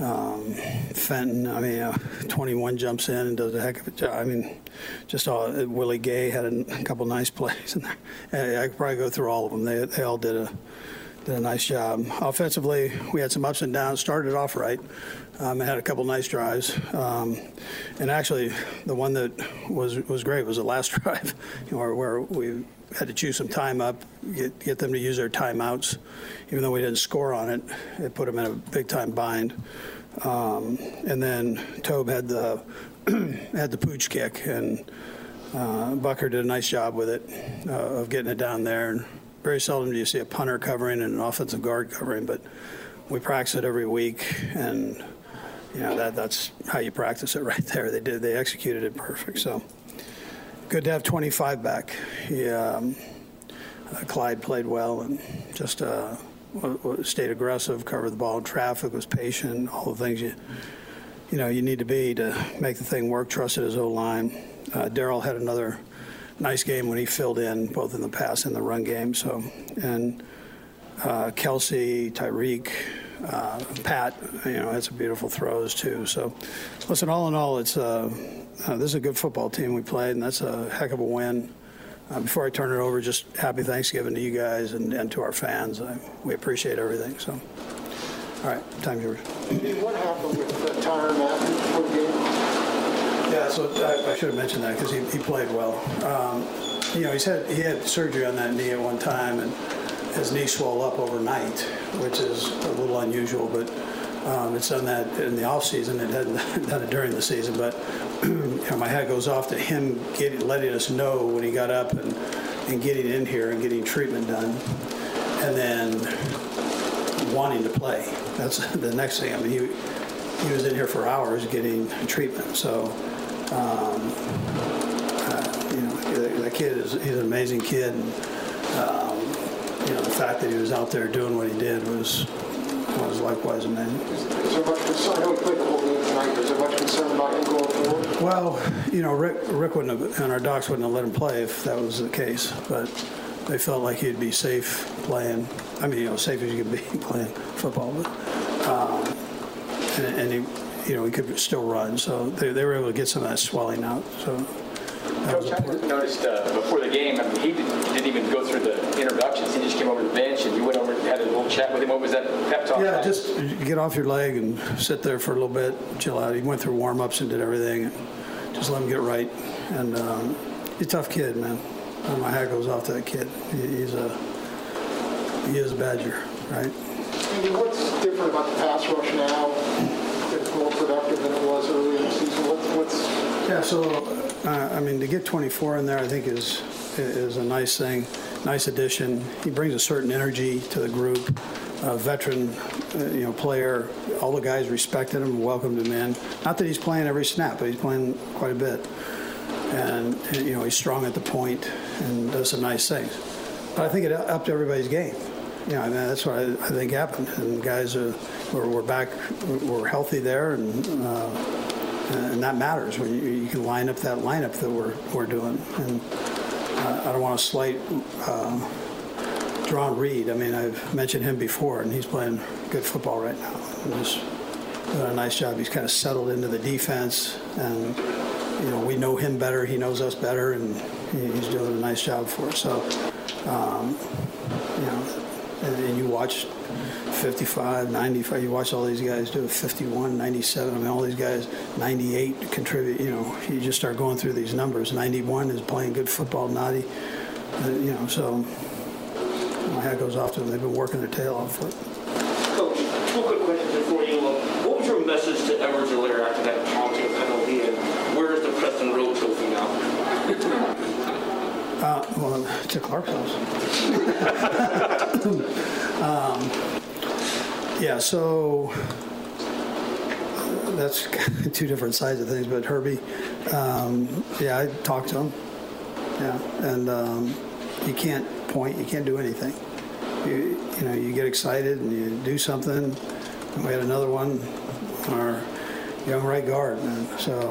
um, Fenton. I mean, uh, 21 jumps in and does a heck of a job. I mean, just all Willie Gay had a, couple nice plays in there. I, could probably go through all of them. They, they all did a did a nice job. Offensively, we had some ups and downs. Started off right. Um, and had a couple nice drives. Um, and actually, the one that was was great was the last drive, you know, where, where we had to chew some time up, get, get them to use their timeouts. Even though we didn't score on it, it put them in a big time bind. Um, and then Tobe had the had the pooch kick, and uh, Bucker did a nice job with it uh, of getting it down there. And very seldom do you see a punter covering and an offensive guard covering, but we practice it every week, and you know that that's how you practice it right there. They did they executed it perfect. So good to have 25 back. He, um, uh, Clyde played well and just uh, stayed aggressive, covered the ball in traffic, was patient, all the things you you know you need to be to make the thing work. Trusted his O line. Uh, Darrel had another nice game when he filled in both in the pass and the run game. So and uh, Kelce, Tyreek, Uh, Pat, you know, had some beautiful throws too. So, listen, all in all, it's uh, this is a good football team we played, and that's a heck of a win. Uh, before I turn it over, just happy Thanksgiving to you guys and, and to our fans. I, we appreciate everything. So, all right, time's yours. What happened with Tyrann Mathieu before the game? Yeah, so I, I should have mentioned that because he, he played well. Um, you know, he's had he had surgery on that knee at one time, and his knee swelled up overnight, which is a little unusual, but um, it's done that in the off season. It hadn't done it during the season, but you know, my hat goes off to him getting, letting us know when he got up and, and getting in here and getting treatment done, and then wanting to play. That's the next thing. I mean, he he was in here for hours getting treatment. So, um, uh, you know, the, the kid is he's an amazing kid. And, um, you know, the fact that he was out there doing what he did was was likewise. Is there much concern? I know he played the whole game tonight. Is there much concern about him going forward? Well, you know, Rick, Rick wouldn't have, and our docs wouldn't have let him play if that was the case. But they felt like he'd be safe playing. I mean, you know, safe as you could be playing football. But um, and, and he, you know, he could still run. So they, they were able to get some of that swelling out. So Coach, I noticed uh, before the game, I mean, he didn't, didn't even go through the introductions. He just came over to the bench, and you went over and had a little chat with him. What was that pep talk? Yeah, like? just get off your leg and sit there for a little bit, chill out. He went through warm ups and did everything. And just let him get right. And um, he's a tough kid, man. And my hat goes off to that kid. He, he's a he is a Badger, right? Andy, what's different about the pass rush now? It's more productive than it was early in the season. What's, what's Yeah, so uh, I mean, to get 24 in there, I think is is a nice thing, nice addition. He brings a certain energy to the group. A veteran, uh, you know, player. All the guys respected him, welcomed him in. Not that he's playing every snap, but he's playing quite a bit. And you know, he's strong at the point and does some nice things. But I think it upped everybody's game. You know, I mean, that's what I, I think happened. And guys are, were, were back, were healthy there, and. Uh, and that matters when you, you can line up that lineup that we're, we're doing. And uh, I don't want to slight uh, Jarran Reed. I mean, I've mentioned him before, and he's playing good football right now. He's doing a nice job. He's kind of settled into the defense, and you know we know him better. He knows us better, and he's doing a nice job for us. So, um, you know, and, and you watch 55, 95. You watch all these guys do it 51, 97. I mean, all these guys, 98 contribute. You know, you just start going through these numbers. 91 is playing good football. Nnadi, uh, you know. So my hat goes off to them. They've been working their tail off. Coach, two quick questions before you. What was your message to Edwards-Helaire after that taunting penalty, and where is the Preston Road Trophy now? Uh, well, to Clark's house. um, yeah, so that's two different sides of things. But Herbie, um, yeah, I talked to him. Yeah, and um, you can't point, you can't do anything. You, you know, you get excited and you do something. We had another one, our young right guard, and so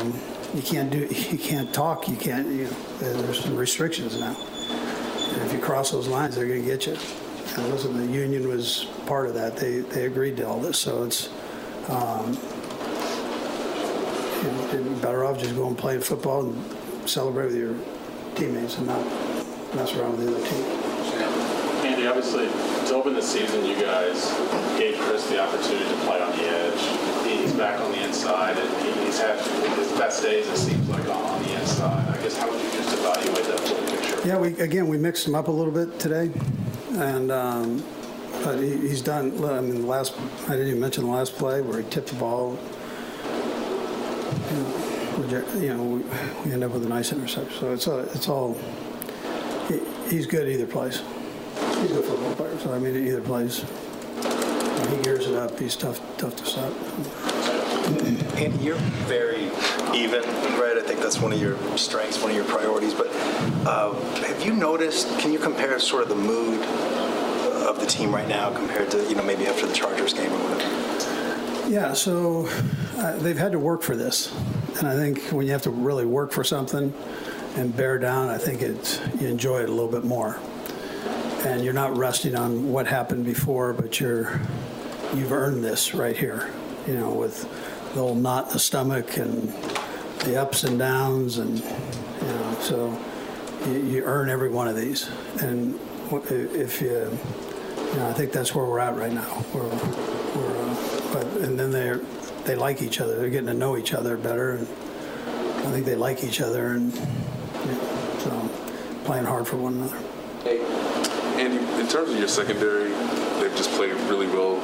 you can't do, you can't talk, you can't. You know, there's some restrictions now. And if you cross those lines, they're going to get you. And listen, the union was part of that. They they agreed to all this, so it's. Um, you're better off just going and playing football and celebrate with your teammates and not mess around with the other team. Andy, obviously, to open the season, you guys gave Chris the opportunity to play on the edge. He's back on the inside, and he- he's had his days, it seems like, on- on the inside. I guess how would you just evaluate that full picture? Yeah, we again we mixed him up a little bit today, and um, but he, he's done. I mean, the last I didn't even mention the last play where he tipped the ball. You know, we you know, we, we end up with a nice interception. So it's all, it's all. He, he's good either place. He's a good football player. So I mean, either place. When he gears it up. He's tough, tough to stop. Andy, you're very even, right? I think that's one of your strengths, one of your priorities. But uh, have you noticed? Can you compare sort of the mood of the team right now compared to you know maybe after the Chargers game or whatever? Yeah, so uh, they've had to work for this, and I think when you have to really work for something and bear down, I think it's you enjoy it a little bit more, and you're not resting on what happened before, but you're you've earned this right here. You know, with the old knot in the stomach and the ups and downs, and you know, so you, you earn every one of these. And if you, you know, I think that's where we're at right now. We're, we're uh, but and then they they like each other. They're getting to know each other better, and I think they like each other, and you know, so playing hard for one another. Andy, in terms of your secondary, they've just played really well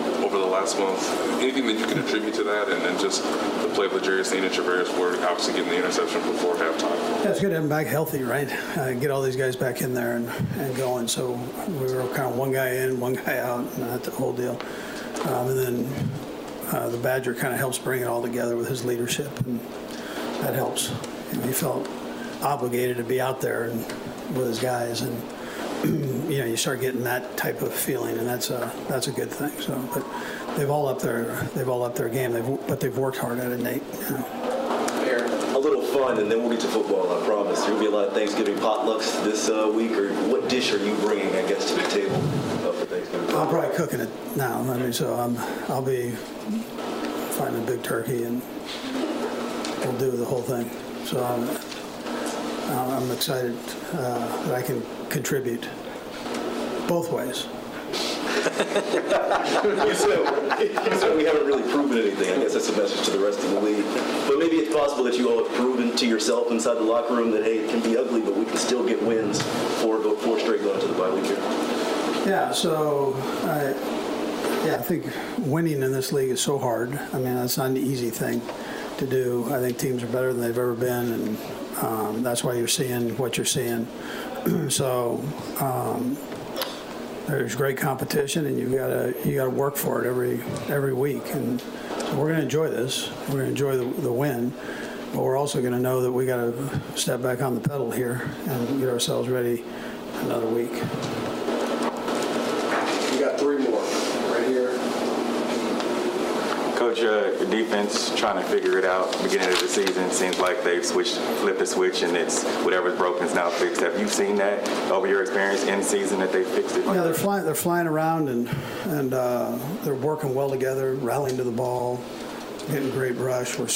last month. Anything that you can attribute to that, and then just the play of L'Jarius Sneed and Charvarius Ward, obviously getting the interception before halftime. Yeah, it's good to have them back healthy, right? Uh, get all these guys back in there and, and going. So we were kind of one guy in, one guy out, and that's the whole deal. Um, and then uh, the Badger kind of helps bring it all together with his leadership, and that helps. He felt obligated to be out there and with his guys, and you know, you start getting that type of feeling, and that's a that's a good thing. So, but they've all up their they've all up their game. They've but they've worked hard at it, Nate. You know. A little fun, and then we'll get to football. I promise. There'll be a lot of Thanksgiving potlucks this uh, week. Or what dish are you bringing? I guess to the table uh, for Thanksgiving. I'm probably cooking it now. I mean, so I'm I'll be finding a big turkey, and we'll do the whole thing. So I'm I'm excited uh, that I can contribute both ways. you, said, you said we haven't really proven anything. I guess that's a message to the rest of the league. But maybe it's possible that you all have proven to yourself inside the locker room that hey, it can be ugly, but we can still get wins four four straight going to the bye week here. Yeah. So I, yeah, I think winning in this league is so hard. I mean, that's not an easy thing to do. I think teams are better than they've ever been, and um, that's why you're seeing what you're seeing. so. Um, there's great competition, and you've got to you got to work for it every every week. And we're going to enjoy this. We're going to enjoy the, the win, but we're also going to know that we got to step back on the pedal here and get ourselves ready another week. We got three more right here. Coach, uh, defense trying to figure it out. Beginning of the season seems like they've switched, flipped the switch, and it's whatever's broken is now fixed. Have you seen that over your experience in season that they fixed it? Yeah, they're flying. They're flying around and and uh, they're working well together, rallying to the ball, getting great rush. We're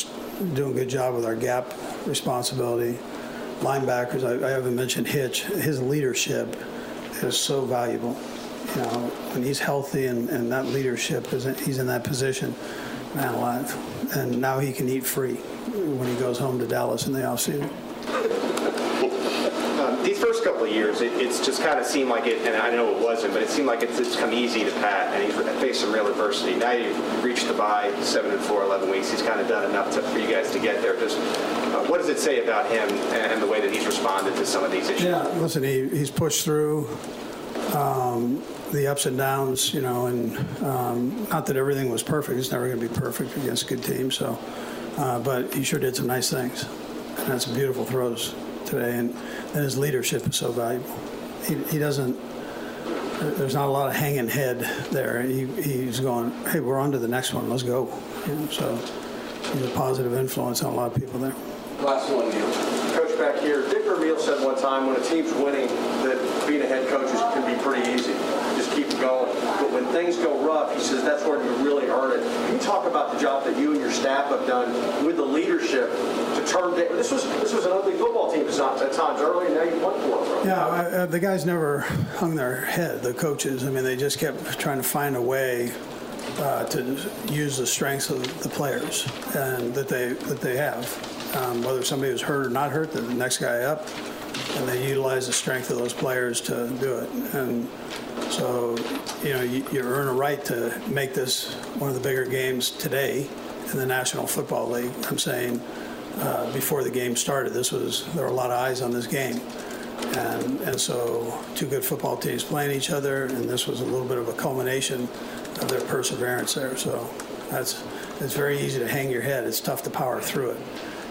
doing a good job with our gap responsibility. Linebackers, I, I haven't mentioned Hitch. His leadership is so valuable. You know, when he's healthy and, and that leadership is he's in that position, man alive. And now he can eat free when he goes home to Dallas in the offseason. Um, these first couple of years, it, it's just kind of seemed like it, and I know it wasn't, but it seemed like it's, it's come easy to Pat, and he's faced some real adversity. Now you've reached the bye, seven and four, 11 weeks. He's kind of done enough to, for you guys to get there. Just uh, what does it say about him and the way that he's responded to some of these issues? Yeah, listen, he, he's pushed through. Um, the ups and downs, you know, and um, not that everything was perfect. It's never going to be perfect against good teams. So, uh, but he sure did some nice things, and had some beautiful throws today. And, and his leadership is so valuable. He, he doesn't. There's not a lot of hanging head there. He, he's going, hey, we're on to the next one. Let's go. So he's a positive influence on a lot of people there. Last one, Neil. Coach back here, Dick Vermeil said one time when a team's winning that being a head coach is, can be pretty easy. Just keep going. But when things go rough, he says that's where you really earn it. You talk about the job that you and your staff have done with the leadership to turn? This was this was an ugly football team at times early, and now you won for them. Yeah, uh, the guys never hung their head. The coaches, I mean, they just kept trying to find a way uh, to use the strengths of the players and that they that they have. Um, whether somebody was hurt or not hurt, the next guy up, and they utilize the strength of those players to do it. And so, you know, you, you earn a right to make this one of the bigger games today in the National Football League. I'm saying uh, before the game started, this was there were a lot of eyes on this game. And, and so two good football teams playing each other, and this was a little bit of a culmination of their perseverance there. So that's it's very easy to hang your head. It's tough to power through it.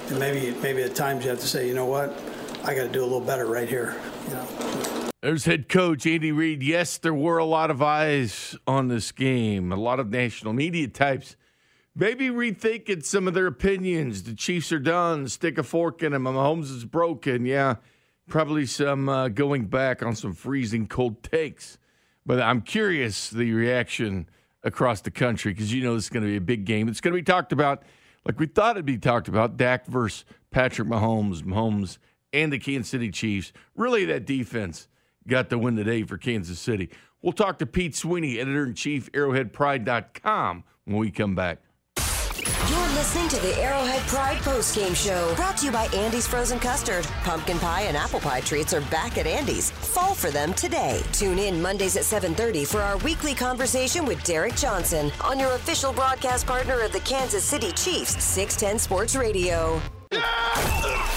And maybe maybe at times you have to say, you know what, I got to do a little better right here. You know. There's head coach Andy Reid. Yes, there were a lot of eyes on this game, a lot of national media types. Maybe rethinking some of their opinions. The Chiefs are done. Stick a fork in them. Mahomes is broken. Yeah, probably some uh, going back on some freezing cold takes. But I'm curious the reaction across the country because you know this is going to be a big game. It's going to be talked about like we thought it'd be talked about. Dak versus Patrick Mahomes, Mahomes, and the Kansas City Chiefs. Really, that defense got the win today for Kansas City. We'll talk to Pete Sweeney, editor in chief, ArrowheadPride.com, when we come back. You're listening to the Arrowhead Pride postgame show, brought to you by Andy's Frozen Custard. Pumpkin pie and apple pie treats are back at Andy's. Fall for them today. Tune in Mondays at 7:30 for our weekly conversation with Derrick Johnson on your official broadcast partner of the Kansas City Chiefs, 610 Sports Radio.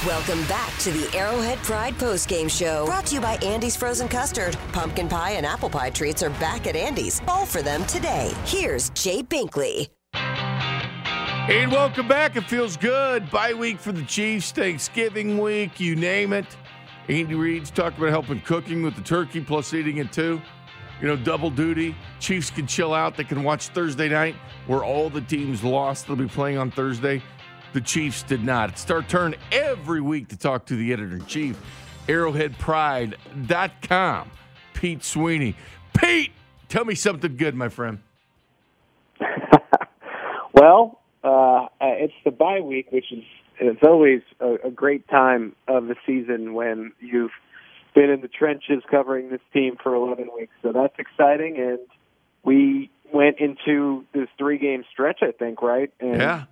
Welcome back to the Arrowhead Pride postgame show, brought to you by Andy's Frozen Custard. Pumpkin pie and apple pie treats are back at Andy's. Fall for them today. Here's Jay Binkley. And welcome back. It feels good. Bye week for the Chiefs, Thanksgiving week, you name it. Andy Reid's talked about helping cooking with the turkey plus eating it too. You know, double duty. Chiefs can chill out. They can watch Thursday night where all the teams lost. They'll be playing on Thursday. The Chiefs did not. It's our turn every week to talk to the editor in chief, arrowheadpride.com, Pete Sweeney. Pete, tell me something good, my friend. Well, uh, it's the bye week, which is it's always a, a great time of the season when you've been in the trenches covering this team for 11 weeks. So that's exciting, and we went into this three-game stretch, I think, right? And Yeah.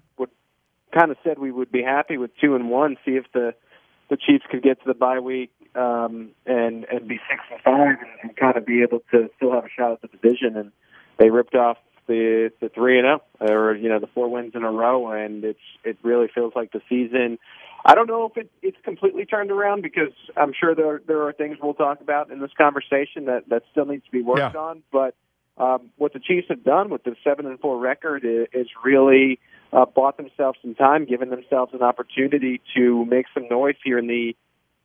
Kind of said we would be happy with two and one, see if the the Chiefs could get to the bye week um, and and be six and five, and, and kind of be able to still have a shot at the division. And they ripped off the the three and zero, or you know the four wins in a row, and it's it really feels like the season. I don't know if it, it's completely turned around because I'm sure there there are things we'll talk about in this conversation that that still needs to be worked Yeah. on. But um, what the Chiefs have done with the seven and four record is, is really uh, bought themselves some time, given themselves an opportunity to make some noise here in the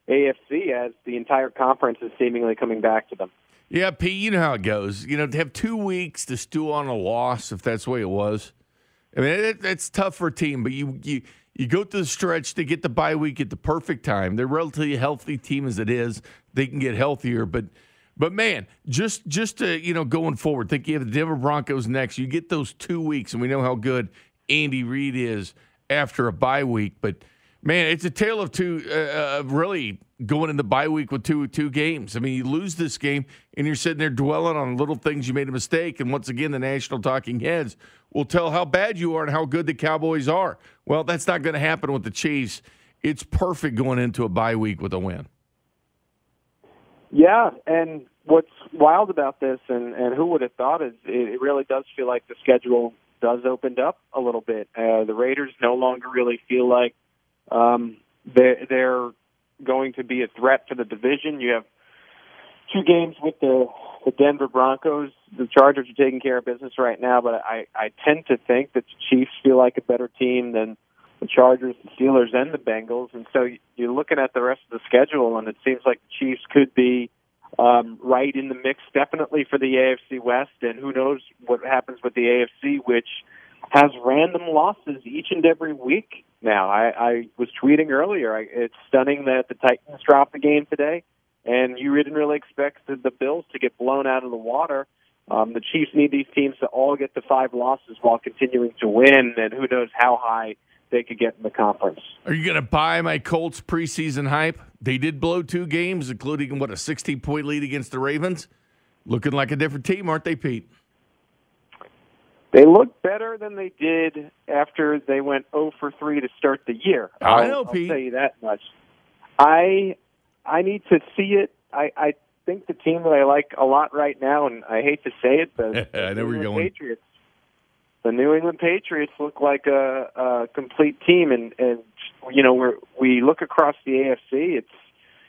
AFC as the entire conference is seemingly coming back to them. Yeah, Pete, you know how it goes. You know, to have two weeks to stew on a loss, if that's the way it was. I mean, it, it's tough for a team, but you you you go through the stretch to get the bye week at the perfect time. They're a relatively healthy team as it is. They can get healthier, but but man, just just to, you know going forward, think you have the Denver Broncos next. You get those two weeks, and we know how good Andy Reid is after a bye week. But man, it's a tale of two. Uh, uh, really going in the bye week with two two games. I mean, you lose this game, and you're sitting there dwelling on little things you made a mistake. And once again, the national talking heads will tell how bad you are and how good the Cowboys are. Well, that's not going to happen with the Chiefs. It's perfect going into a bye week with a win. Yeah, and what's wild about this, and and who would have thought, is it, it really does feel like the schedule does opened up a little bit. Uh, the Raiders no longer really feel like um, they're, they're going to be a threat for the division. You have two games with the the Denver Broncos. The Chargers are taking care of business right now, but I I tend to think that the Chiefs feel like a better team than the Chargers, the Steelers, and the Bengals. And so you're looking at the rest of the schedule, and it seems like the Chiefs could be um, right in the mix, definitely for the AFC West. And who knows what happens with the AFC, which has random losses each and every week now. I, I was tweeting earlier. I, it's stunning that the Titans dropped the game today, and you didn't really expect the, the Bills to get blown out of the water. Um, the Chiefs need these teams to all get to five losses while continuing to win, and who knows how high they could get in the conference. Are you going to buy my Colts preseason hype? They did blow two games, including what a 16 point lead against the Ravens. Looking like a different team, aren't they, Pete? They look better than they did after they went 0 for 3 to start the year. I I'll- know, I'll Pete. tell you that much. I I need to see it. I, I think the team that I like a lot right now, and I hate to say it, but I know where you're going. Patriots. The New England Patriots look like a, a complete team, and and you know we we look across the AFC. It's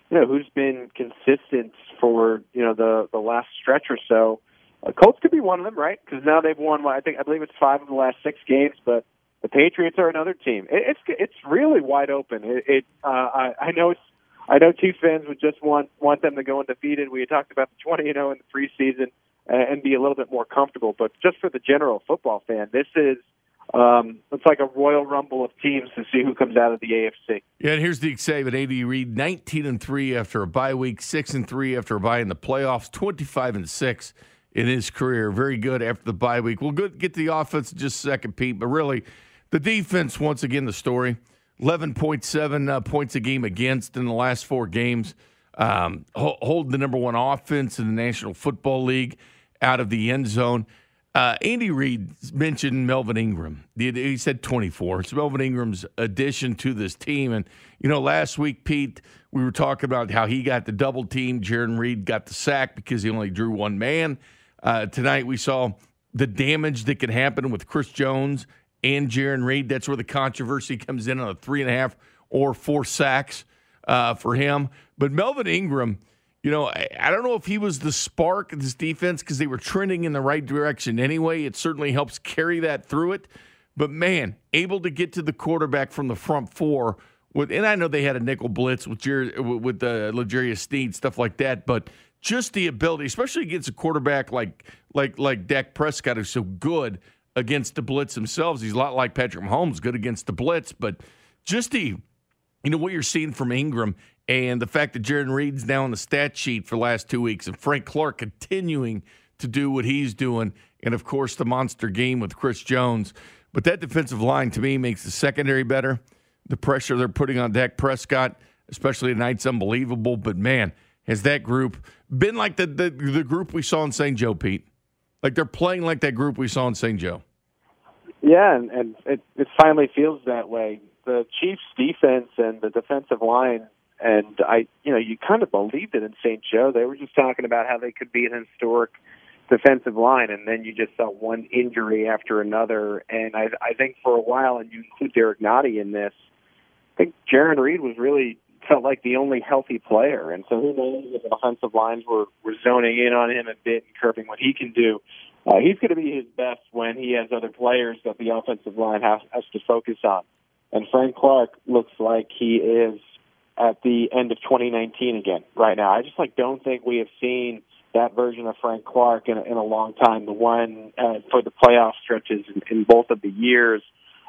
you know who's been consistent for you know the the last stretch or so. Uh, Colts could be one of them, right? Because now they've won. I think I believe it's five of the last six games, but the Patriots are another team. It, it's it's really wide open. It, it uh, I, I know it's I know Chiefs fans would just want want them to go undefeated. We had talked about the twenty and zero in the preseason and be a little bit more comfortable. But just for the general football fan, this is um, it's like a royal rumble of teams to see who comes out of the AFC. Yeah, and here's the excitement. AD Reid, 19 and 3 after a bye week, 6 and 3 after a bye in the playoffs, 25 and 6 in his career. Very good after the bye week. We'll get to the offense in just a second, Pete, but really, the defense, once again, the story 11.7 uh, points a game against in the last four games. Um, hold the number one offense in the National Football League out of the end zone. Uh, Andy Reid mentioned Melvin Ingram. He said 24. It's Melvin Ingram's addition to this team. And, you know, last week, Pete, we were talking about how he got the double team. Jarran Reed got the sack because he only drew one man. Uh, tonight, we saw the damage that could happen with Chris Jones and Jarran Reed. That's where the controversy comes in on a three and a half or four sacks uh, for him. But Melvin Ingram – you know, I, I, don't know if he was the spark of this defense because they were trending in the right direction anyway. It certainly helps carry that through it. But man, able to get to the quarterback from the front four with, and I know they had a nickel blitz with Jer- with the uh, Sneed stuff like that, but just the ability, especially against a quarterback like like like Dak Prescott, who's so good against the blitz themselves. He's a lot like Patrick Mahomes, good against the blitz, but just the you know what you're seeing from Ingram and the fact that Jarran Reed's now on the stat sheet for the last two weeks, and Frank Clark continuing to do what he's doing, and of course the monster game with Chris Jones. But that defensive line to me makes the secondary better. The pressure they're putting on Dak Prescott, especially tonight's unbelievable. But man, has that group been like the the, the group we saw in St. Joe, Pete? Like they're playing like that group we saw in St. Joe. Yeah, and, and it, it finally feels that way. The Chiefs' defense and the defensive line and I, you know, you kind of believed it in St. Joe. They were just talking about how they could be an historic defensive line, and then you just saw one injury after another. And I, I think for a while, and you include Derrick Nnadi in this, I think Jarran Reed was really felt like the only healthy player. And so who knows if the offensive lines were, were zoning in on him a bit and curbing what he can do. Uh, he's going to be his best when he has other players that the offensive line has, has to focus on. And Frank Clark looks like he is at the end of 2019 again right now. I just like don't think we have seen that version of Frank Clark in, in a long time. The one uh, for the playoff stretches in, in both of the years,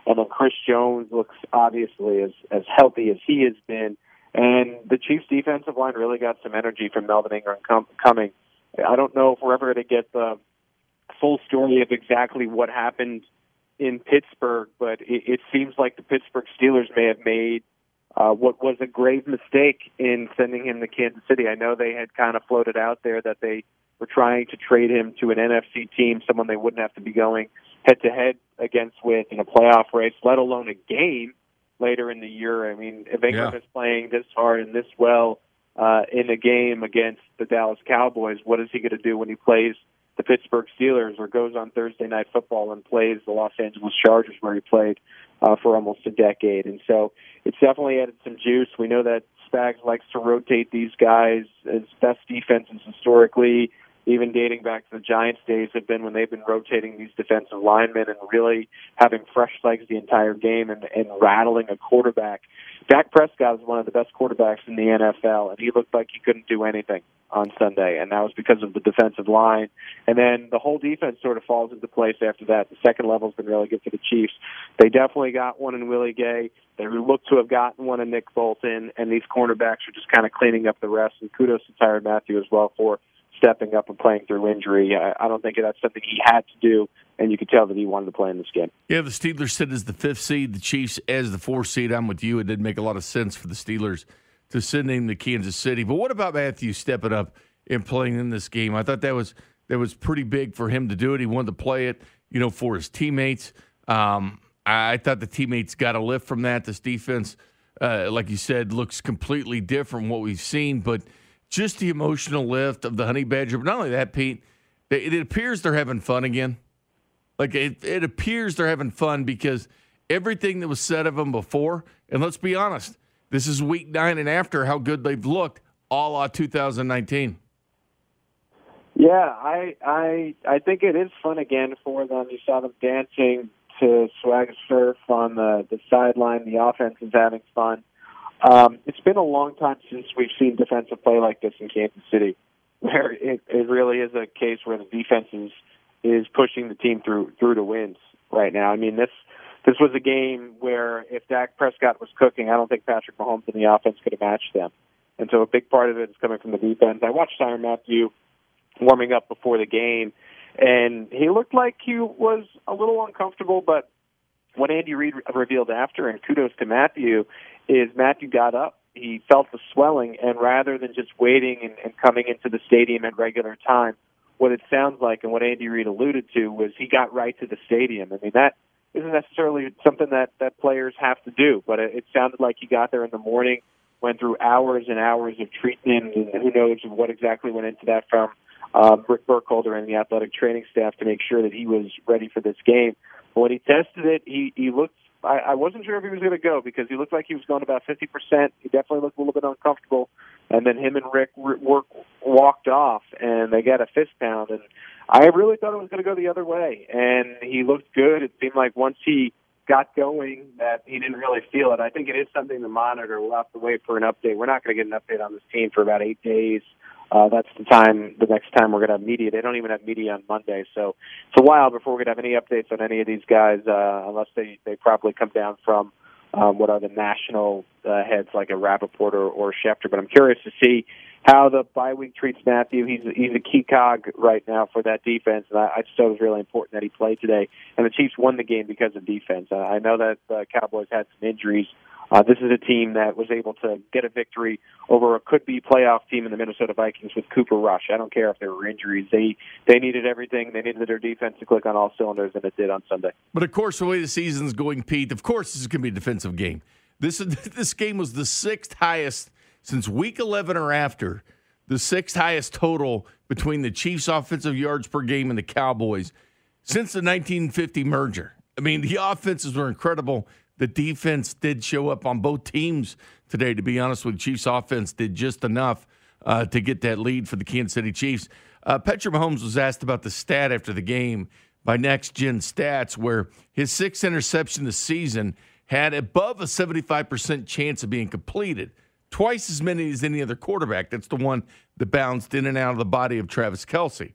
and then Chris Jones looks obviously as as healthy as he has been. And the Chiefs' defensive line really got some energy from Melvin Ingram com- coming. I don't know if we're ever going to get the full story of exactly what happened in Pittsburgh, but it, it seems like the Pittsburgh Steelers may have made uh, what was a grave mistake in sending him to Kansas City. I know they had kind of floated out there that they were trying to trade him to an NFC team, someone they wouldn't have to be going head to head against with in a playoff race, let alone a game later in the year. I mean, if Ingram yeah. is playing this hard and this well uh, in a game against the Dallas Cowboys, what is he going to do when he plays the Pittsburgh Steelers or goes on Thursday Night Football and plays the Los Angeles Chargers, where he played uh, for almost a decade. And so it's definitely added some juice. We know that Spags likes to rotate these guys. His best defenses historically, even dating back to the Giants days, have been when they've been rotating these defensive linemen and really having fresh legs the entire game and, and rattling a quarterback. Dak Prescott is one of the best quarterbacks in the NFL, and he looked like he couldn't do anything on Sunday, and that was because of the defensive line. And then the whole defense sort of falls into place after that. The second level has been really good for the Chiefs. They definitely got one in Willie Gay. They look to have gotten one in Nick Bolton, and these cornerbacks are just kind of cleaning up the rest. And kudos to Tyrann Mathieu as well for stepping up and playing through injury. I, I don't think that's something he had to do, and you could tell that he wanted to play in this game. Yeah, the Steelers sit as the fifth seed, the Chiefs as the fourth seed. I'm with you. It didn't make a lot of sense for the Steelers to send him to Kansas City. But what about Mathieu stepping up and playing in this game? I thought that was that was pretty big for him to do it. He wanted to play it, you know, for his teammates. Um, I thought the teammates got a lift from that. This defense, uh, like you said, looks completely different from what we've seen, but just the emotional lift of the Honey Badger. But not only that, Pete, it, it appears they're having fun again. Like it, it appears they're having fun because everything that was said of them before, and let's be honest, this is week nine and after how good they've looked, a la 2019. Yeah, I I I think it is fun again for them. You saw them dancing to swag surf on the the sideline. The offense is having fun. Um, it's been a long time since we've seen defensive play like this in Kansas City, where it, it really is a case where the defense is is pushing the team through through to wins right now. I mean this this was a game where if Dak Prescott was cooking, I don't think Patrick Mahomes and the offense could have matched them. And so a big part of it is coming from the defense. I watched Tyrann Mathieu warming up before the game, and he looked like he was a little uncomfortable. But what Andy Reid revealed after, and kudos to Mathieu, is Mathieu got up, he felt the swelling, and rather than just waiting and, and coming into the stadium at regular time, what it sounds like and what Andy Reid alluded to was he got right to the stadium. I mean that isn't necessarily something that that players have to do, but it, it sounded like he got there in the morning, went through hours and hours of treatment, and who knows what exactly went into that from um, Rick Burkholder and the athletic training staff to make sure that he was ready for this game. When he tested it, he he looked. I, I wasn't sure if he was going to go because he looked like he was going about 50%. He definitely looked a little bit uncomfortable. And then him and Rick work, walked off, and they got a fist pound. And I really thought it was going to go the other way. And he looked good. It seemed like once he got going that he didn't really feel it. I think it is something to monitor. We'll have to wait for an update. We're not going to get an update on this team for about eight days. Uh, that's the time, the next time we're going to have media. They don't even have media on Monday. So it's a while before we're going to have any updates on any of these guys, uh, unless they, they properly come down from um, what are the national uh, heads like a Rapoport or, or Schefter. But I'm curious to see how the bye week treats Mathieu. He's he's a key cog right now for that defense, and I, I just thought it was really important that he played today. And the Chiefs won the game because of defense. Uh, I know that the Cowboys had some injuries uh, this is a team that was able to get a victory over a could-be playoff team in the Minnesota Vikings with Cooper Rush. I don't care if there were injuries; they they needed everything. They needed their defense to click on all cylinders, and it did on Sunday. But of course, the way the season's going, Pete, of course, this is going to be a defensive game. This this game was the sixth highest since Week 11 or after, the sixth highest total between the Chiefs' offensive yards per game and the Cowboys since the 1950 merger. I mean, the offenses were incredible the defense did show up on both teams today. To be honest with you, Chiefs offense did just enough uh, to get that lead for the Kansas City Chiefs. Uh, Patrick Mahomes was asked about the stat after the game by Next Gen Stats, where his sixth interception this season had above a 75% chance of being completed, twice as many as any other quarterback. That's the one that bounced in and out of the body of Travis Kelce.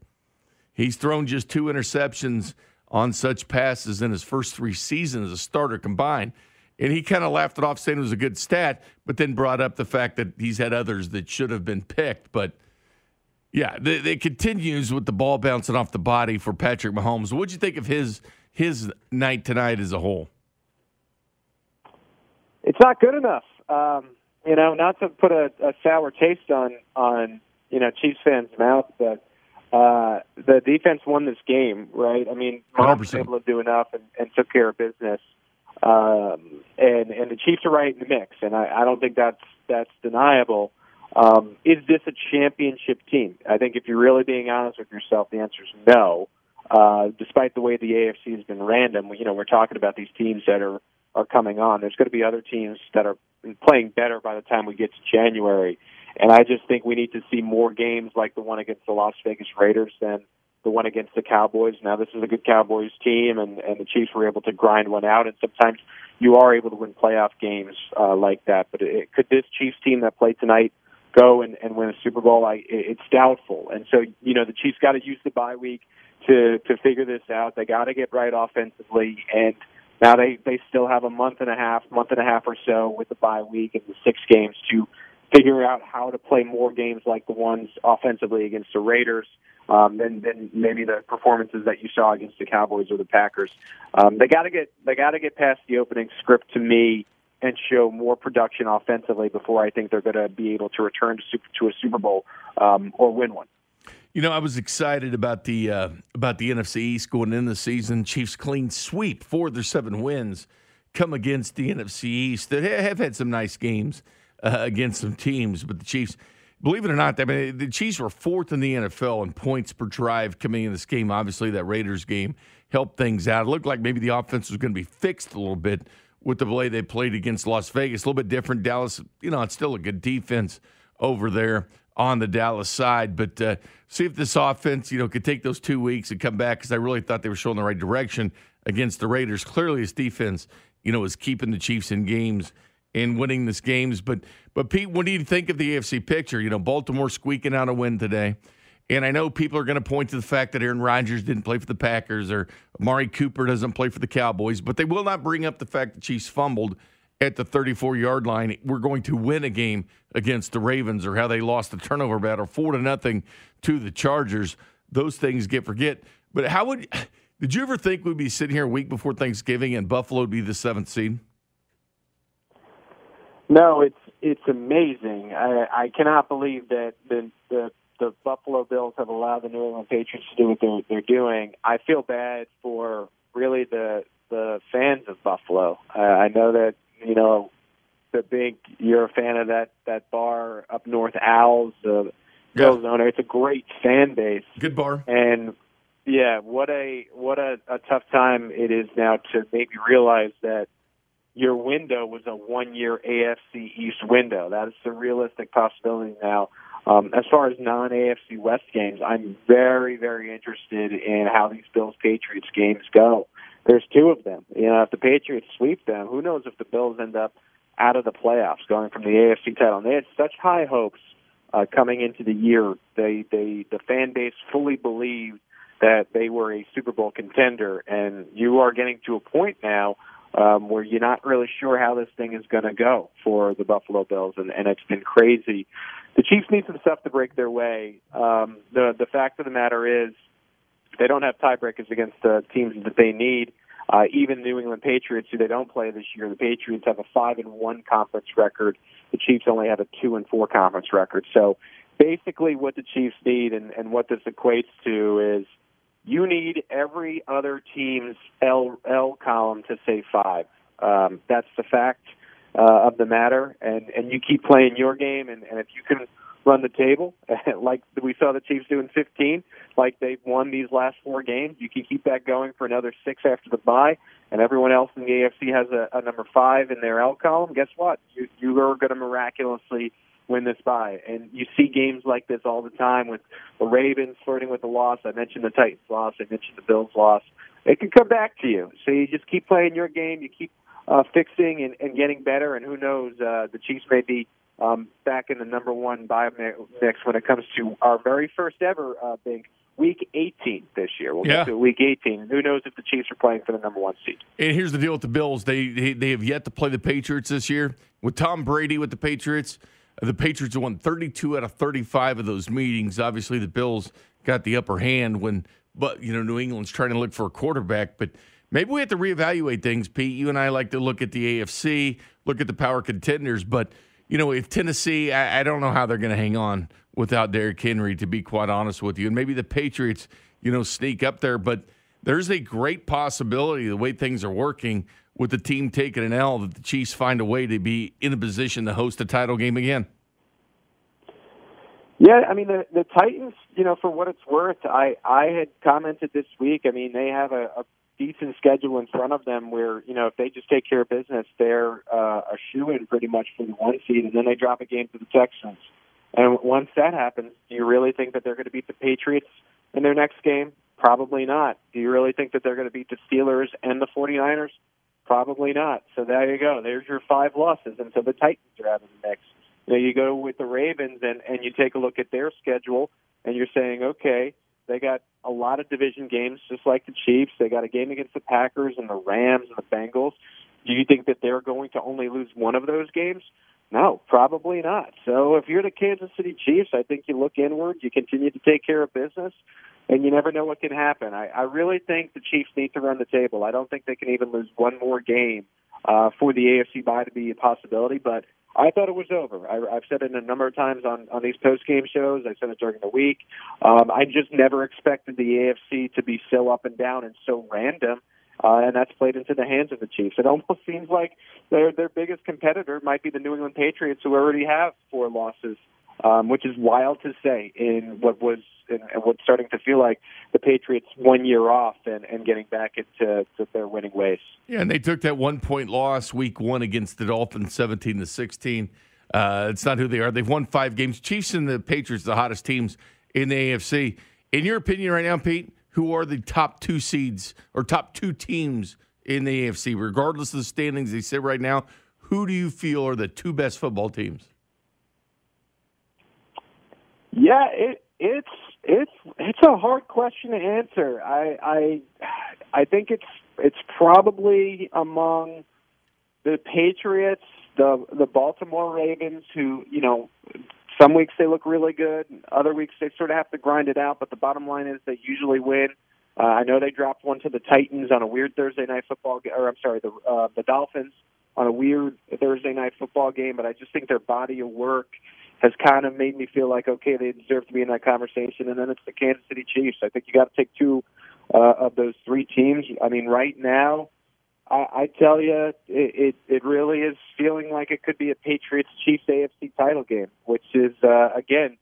He's thrown just two interceptions on such passes in his first three seasons as a starter combined. And he kind of laughed it off, saying it was a good stat, but then brought up the fact that he's had others that should have been picked. But yeah, it continues with the ball bouncing off the body for Patrick Mahomes. What'd you think of his his night tonight as a whole? It's not good enough. Um, you know, not to put a, a sour taste on on you know Chiefs fans' mouth, but uh, the defense won this game, right? I mean, Mahomes was able to do enough and, and took care of business. Um, and and the Chiefs are right in the mix, and I, I don't think that's that's deniable. Um, is this a championship team? I think if you're really being honest with yourself, the answer is no. Uh, despite the way the AFC has been random, you know, we're talking about these teams that are are coming on. There's going to be other teams that are playing better by the time we get to January. And I just think we need to see more games like the one against the Las Vegas Raiders than the one against the Cowboys. Now this is a good Cowboys team, and and the Chiefs were able to grind one out. And sometimes you are able to win playoff games uh, like that. But it, could this Chiefs team that played tonight go and, and win a Super Bowl? I, it's doubtful. And so you know the Chiefs got to use the bye week to to figure this out. They got to get right offensively, and now they they still have a month and a half, month and a half or so with the bye week and the six games to figure out how to play more games like the ones offensively against the Raiders um, than, than maybe the performances that you saw against the Cowboys or the Packers. Um, they got to get they got to get past the opening script to me and show more production offensively before I think they're going to be able to return to super, to a Super Bowl um, or win one. You know, I was excited about the uh, about the NFC East going into the season. Chiefs clean sweep, four of their seven wins come against the NFC East that have had some nice games uh, against some teams, but the Chiefs, believe it or not, I mean, the Chiefs were fourth in the NFL in points per drive coming in this game. Obviously, that Raiders game helped things out. It looked like maybe the offense was going to be fixed a little bit with the way they played against Las Vegas. A little bit different. Dallas, you know, it's still a good defense over there on the Dallas side. But uh, see if this offense, you know, could take those two weeks and come back because I really thought they were showing the right direction against the Raiders. Clearly, his defense, you know, is keeping the Chiefs in games in winning this games. But but Pete, what do you think of the AFC picture? You know, Baltimore squeaking out a win today. And I know people are going to point to the fact that Aaron Rodgers didn't play for the Packers or Amari Cooper doesn't play for the Cowboys, but they will not bring up the fact that Chiefs fumbled at the 34 yard line We're going to win a game against the Ravens or how they lost the turnover battle four to nothing to the Chargers. Those things get forget. But how would did you ever think we'd be sitting here a week before Thanksgiving and Buffalo would be the seventh seed? No, it's it's amazing. I, I cannot believe that the, the the Buffalo Bills have allowed the New England Patriots to do what they're, they're doing. I feel bad for really the the fans of Buffalo. Uh, I know that you know the big. You're a fan of that that bar up north, Owls. The Bills owner. It's a great fan base. Good bar. And yeah, what a what a, a tough time it is now to maybe realize that your window was a one year AFC East window. That is the realistic possibility now. Um, as far as non AFC West games, I'm very, very interested in how these Bills Patriots games go. There's two of them. You know, if the Patriots sweep them, who knows if the Bills end up out of the playoffs, going from the AFC title. And they had such high hopes uh, coming into the year. They, they, the fan base fully believed that they were a Super Bowl contender, and you are getting to a point now um, where you're not really sure how this thing is going to go for the Buffalo Bills, and, and it's been crazy. The Chiefs need some stuff to break their way. Um, the the fact of the matter is, they don't have tiebreakers against the teams that they need. Uh, even New England Patriots, who they don't play this year, the Patriots have a five and one conference record. The Chiefs only have a two and four conference record. So basically, what the Chiefs need and, and what this equates to is you need every other team's L L column to say five. Um, that's the fact uh, of the matter, and and you keep playing your game, and, and if you can run the table like we saw the Chiefs do in 15, like they've won these last four games, you can keep that going for another six after the bye, and everyone else in the AFC has a, a number five in their L column. Guess what? You you are going to miraculously win this bye. And you see games like this all the time with the Ravens flirting with the loss. I mentioned the Titans loss. I mentioned the Bills loss. It can come back to you. So you just keep playing your game. You keep uh, fixing and, and getting better. And who knows, uh, the Chiefs may be um, back in the number one bye mix when it comes to our very first ever uh, big week 18 this year. We'll Yeah. get to week 18. Who knows if the Chiefs are playing for the number one seed? And here's the deal with the Bills. They, they they have yet to play the Patriots this year. With Tom Brady with the Patriots, the Patriots won 32 out of 35 of those meetings. Obviously, the Bills got the upper hand when, but you know, New England's trying to look for a quarterback. But maybe we have to reevaluate things, Pete. You and I like to look at the AFC, look at the power contenders. But you know, if Tennessee, I, I don't know how they're going to hang on without Derrick Henry. To be quite honest with you, and maybe the Patriots, you know, sneak up there, but there's a great possibility the way things are working with the team taking an L that the Chiefs find a way to be in a position to host a title game again. Yeah, I mean the the Titans. You know, for what it's worth, I I had commented this week. I mean, they have a, a decent schedule in front of them where you know if they just take care of business, they're uh, a shoe in pretty much for the one seed, and then they drop a game to the Texans. And once that happens, do you really think that they're going to beat the Patriots in their next game? Probably not. Do you really think that they're going to beat the Steelers and the 49ers? Probably not. So there you go. There's your five losses, and so the Titans are out of the mix. Know, you go with the Ravens, and and you take a look at their schedule, and you're saying, okay, they got a lot of division games, just like the Chiefs. They got a game against the Packers and the Rams and the Bengals. Do you think that they're going to only lose one of those games? No, probably not. So if you're the Kansas City Chiefs, I think you look inward, you continue to take care of business, and you never know what can happen. I, I really think the Chiefs need to run the table. I don't think they can even lose one more game uh, for the AFC bye to be a possibility, but I thought it was over. I, I've said it a number of times on, on these post game shows. I said it during the week. Um, I just never expected the AFC to be so up and down and so random. Uh, and that's played into the hands of the Chiefs. It almost seems like their their biggest competitor might be the New England Patriots, who already have four losses, um, which is wild to say in what was in what's starting to feel like the Patriots one year off and, and getting back into to their winning ways. Yeah, and they took that one point loss week one against the Dolphins, seventeen to sixteen. Uh, it's not who they are. They've won five games. Chiefs and the Patriots, the hottest teams in the AFC. In your opinion, right now, Pete, who are the top two seeds or top two teams in the AFC, regardless of the standings they sit right now? Who do you feel are the two best football teams? Yeah, it it's it's it's a hard question to answer. I I I think it's it's probably among the Patriots, the the Baltimore Ravens, who you know, some weeks they look really good, other weeks they sort of have to grind it out. But the bottom line is they usually win. Uh, I know they dropped one to the Titans on a weird Thursday night football, or I'm sorry, the uh, the Dolphins on a weird Thursday night football game. But I just think their body of work has kind of made me feel like okay, they deserve to be in that conversation. And then it's the Kansas City Chiefs. I think you got to take two uh, of those three teams. I mean, right now, I, I tell you, it, it it really is feeling like it could be a Patriots Chiefs AFC title game, which is uh, again.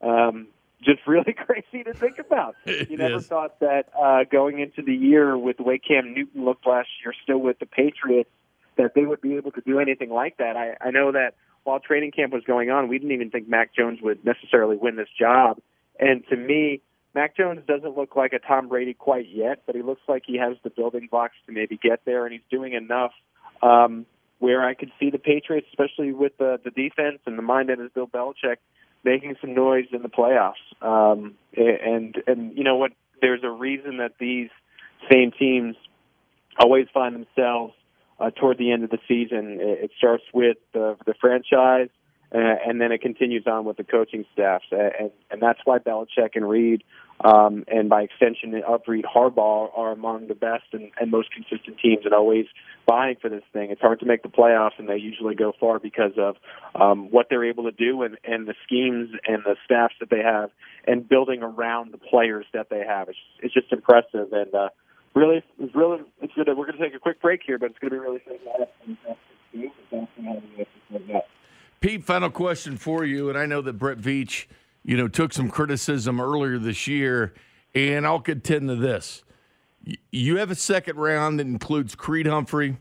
Um, just really crazy to think about. You never is. thought that uh, going into the year with the way Cam Newton looked last year, still with the Patriots, that they would be able to do anything like that. I, I know that while training camp was going on, we didn't even think Mac Jones would necessarily win this job. And to me, Mac Jones doesn't look like a Tom Brady quite yet, but he looks like he has the building blocks to maybe get there, and he's doing enough um, where I could see the Patriots, especially with the, the defense and the mind that is Bill Belichick, making some noise in the playoffs. Um, and and you know what? There's a reason that these same teams always find themselves uh, toward the end of the season. It, it starts with the, the franchise, uh, and then it continues on with the coaching staffs, uh, and and that's why Belichick and Reid, um, and by extension of Reid Harbaugh, are among the best and, and most consistent teams, and always vying for this thing. It's hard to make the playoffs, and they usually go far because of um, what they're able to do and, and the schemes and the staffs that they have, and building around the players that they have. It's, it's just impressive, and uh, really, it's really, it's good. We're going to take a quick break here, but it's going to be really fun. Pete, final question for you, and I know that Brett Veach, you know, took some criticism earlier this year, and I'll contend to this: you have a second round that includes Creed Humphrey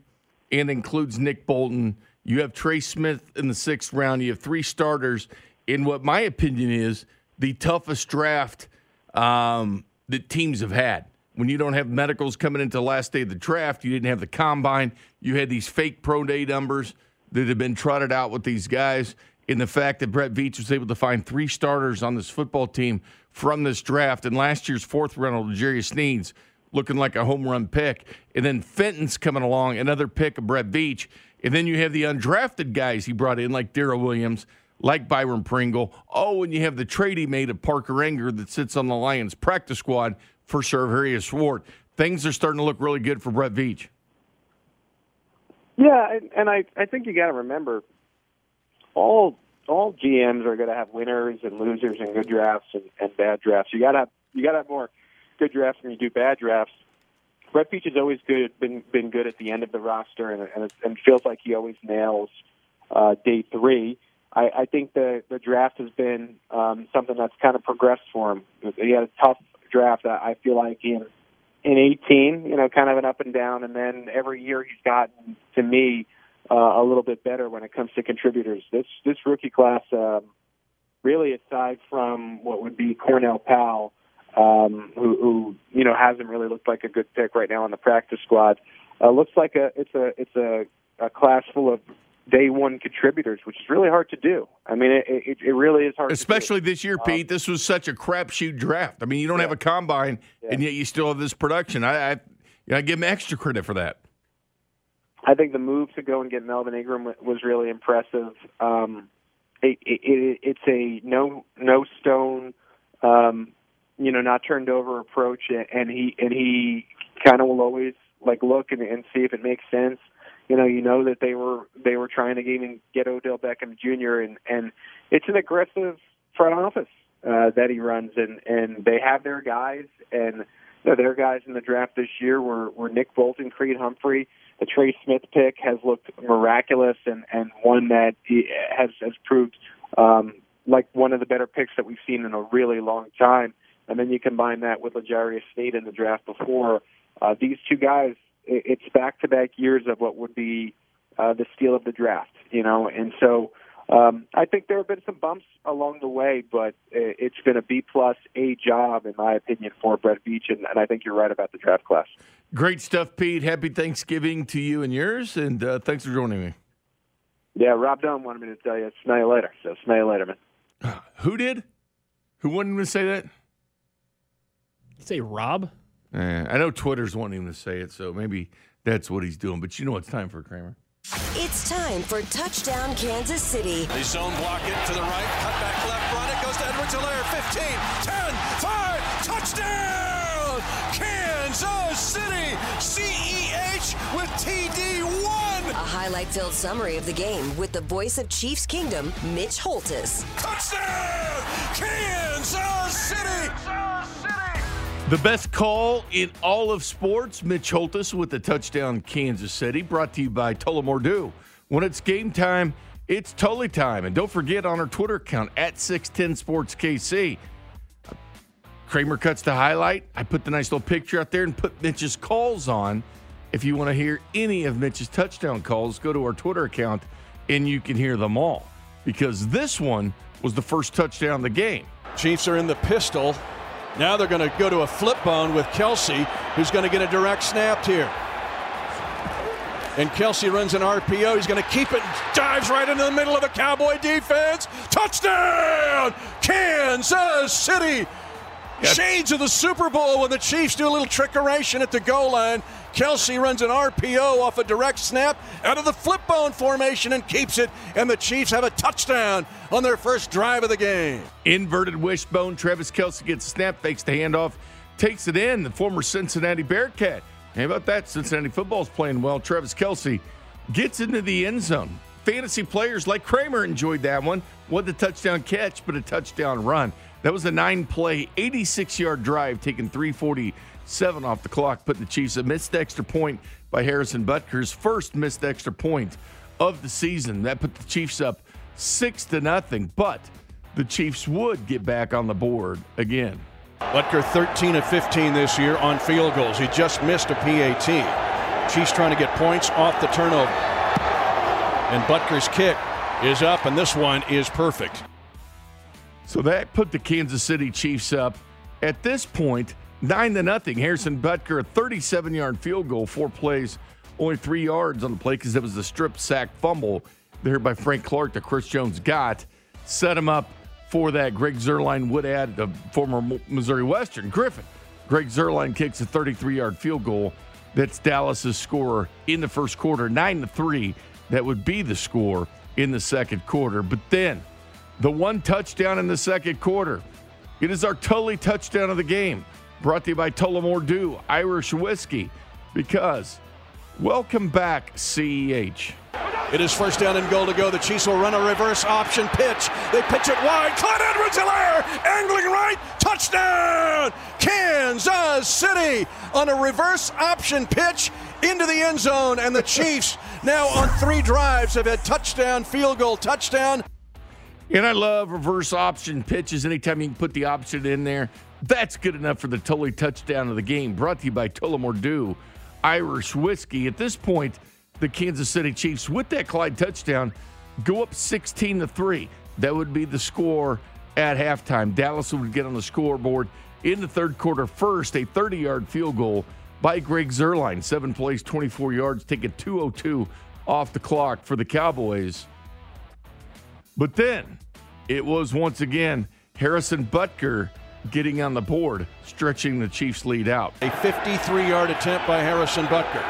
and includes Nick Bolton. You have Trey Smith in the sixth round. You have three starters in what my opinion is the toughest draft um, that teams have had. When you don't have medicals coming into the last day of the draft, you didn't have the combine. You had these fake pro day numbers that had been trotted out with these guys. In the fact that Brett Veach was able to find three starters on this football team from this draft, and last year's fourth round, L'Jarius Sneed, looking like a home run pick. And then Fenton's coming along, another pick of Brett Veach. And then you have the undrafted guys he brought in, like Darrel Williams, like Byron Pringle. Oh, and you have the trade he made of Parker Ehinger that sits on the Lions practice squad for Charvarius Ward. Things are starting to look really good for Brett Veach. Yeah, and, I I think you got to remember all all GMs are going to have winners and losers and good drafts and, and bad drafts. You got to you got to have more good drafts than you do bad drafts. Brett Veach has always good been been good at the end of the roster, and and, and feels like he always nails uh, day three. I, I think the the draft has been um, something that's kind of progressed for him. He had a tough draft. I, I feel like in in 18, you know, kind of an up and down, and then every year he's gotten to me uh, a little bit better when it comes to contributors. This this rookie class, um, really, aside from what would be Cornell Powell, um, who, who you know hasn't really looked like a good pick right now on the practice squad, uh, looks like a it's a it's a, a class full of day one contributors, which is really hard to do. I mean, it it, it really is hard. Especially to do. this year, Pete. This was such a crapshoot draft. I mean, you don't have a combine, and yet you still have this production. I, I, I give him extra credit for that. I think the move to go and get Melvin Ingram was really impressive. Um, it, it, it's a no no stone, um, you know, not turned over approach, and he and he kind of will always like look and, and see if it makes sense. You know, you know that they were they were trying to even get Odell Beckham Jr. and and it's an aggressive front office uh, that he runs, and and they have their guys, and you know, their guys in the draft this year were were Nick Bolton, Creed Humphrey. The Trey Smith pick has looked miraculous and and one that has has proved um, like one of the better picks that we've seen in a really long time. And then you combine that with L'Jarius Sneed in the draft before. Uh, these two guys, it's back-to-back years of what would be uh, the steal of the draft, you know. And so um, I think there have been some bumps along the way, but it's been a B plus A job, in my opinion, for Brett Veach, and, and I think you're right about the draft class. Great stuff, Pete. Happy Thanksgiving to you and yours, and uh, thanks for joining me. Yeah, Rob Dunn wanted me to tell you, smell you later. So smell you later, man. Who did? Who wanted him to say that? Say Rob? Eh, I know Twitter's wanting him to say it, so maybe that's what he's doing. But you know it's time for Kramer. It's time for Touchdown Kansas City. They zone block it to the right, cut back left, run it, goes to Edwards-Helaire, 15, 10, 5, touchdown! Kansas City, CEH with TD1! A highlight filled summary of the game with the voice of Chiefs Kingdom, Mitch Holthus. Touchdown! Kansas City! The best call in all of sports, Mitch Holthus with the touchdown Kansas City, brought to you by Tullamore. When it's game time, it's totally time. And don't forget on our Twitter account at 610 Sports KC. Kramer cuts the highlight. I put the nice little picture out there and put Mitch's calls on. If you want to hear any of Mitch's touchdown calls, go to our Twitter account and you can hear them all. Because this one was the first touchdown of the game. Chiefs are in the pistol. Now they're going to go to a flip bone with Kelce, who's going to get a direct snap here. And Kelce runs an RPO. He's going to keep it, dives right into the middle of the Cowboy defense. Touchdown! Kansas City! Shades of the Super Bowl when the Chiefs do a little trickeration at the goal line. Kelce runs an RPO off a direct snap out of the flip bone formation and keeps it. And the Chiefs have a touchdown on their first drive of the game. Inverted wishbone. Travis Kelce gets a snap, fakes the handoff, takes it in. The former Cincinnati Bearcat. How about that? Cincinnati football's playing well. Travis Kelce gets into the end zone. Fantasy players like Kramer enjoyed that one. What the touchdown catch, but a touchdown run. That was a nine play, 86 yard drive, taking 347 off the clock, putting the Chiefs a missed extra point by Harrison Butker's first missed extra point of the season. That put the Chiefs up six to nothing, but the Chiefs would get back on the board again. Butker 13 of 15 this year on field goals. He just missed a PAT. Chiefs trying to get points off the turnover. And Butker's kick is up, and this one is perfect. So that put the Kansas City Chiefs up at this point, nine to nothing. Harrison Butker, a 37 yard field goal, four plays, only three yards on the play because it was a strip sack fumble there by Frank Clark that Chris Jones got. Set him up for that. Greg Zuerlein would add the former Missouri Western Griffon. Greg Zuerlein kicks a 33 yard field goal. That's Dallas's score in the first quarter, nine to three. That would be the score in the second quarter. But then the one touchdown in the second quarter. It is our Tully touchdown of the game, brought to you by Tullamore Dew Irish Whiskey, because welcome back, CEH. It is first down and goal to go. The Chiefs will run a reverse option pitch. They pitch it wide. Clyde Edwards-Helaire, angling right, touchdown! Kansas City on a reverse option pitch into the end zone, and the Chiefs now on three drives have had touchdown, field goal, touchdown. And I love reverse option pitches. Anytime you can put the option in there, that's good enough for the Tully touchdown of the game. Brought to you by Tullamore Dew Irish Whiskey. At this point, the Kansas City Chiefs, with that Clyde touchdown, go up 16 to 3. That would be the score at halftime. Dallas would get on the scoreboard in the third quarter first, a 30 yard field goal by Greg Zuerlein. Seven plays, 24 yards, taking 202 off the clock for the Cowboys. But then it was once again Harrison Butker getting on the board, stretching the Chiefs' lead out. A 53 yard attempt by Harrison Butker.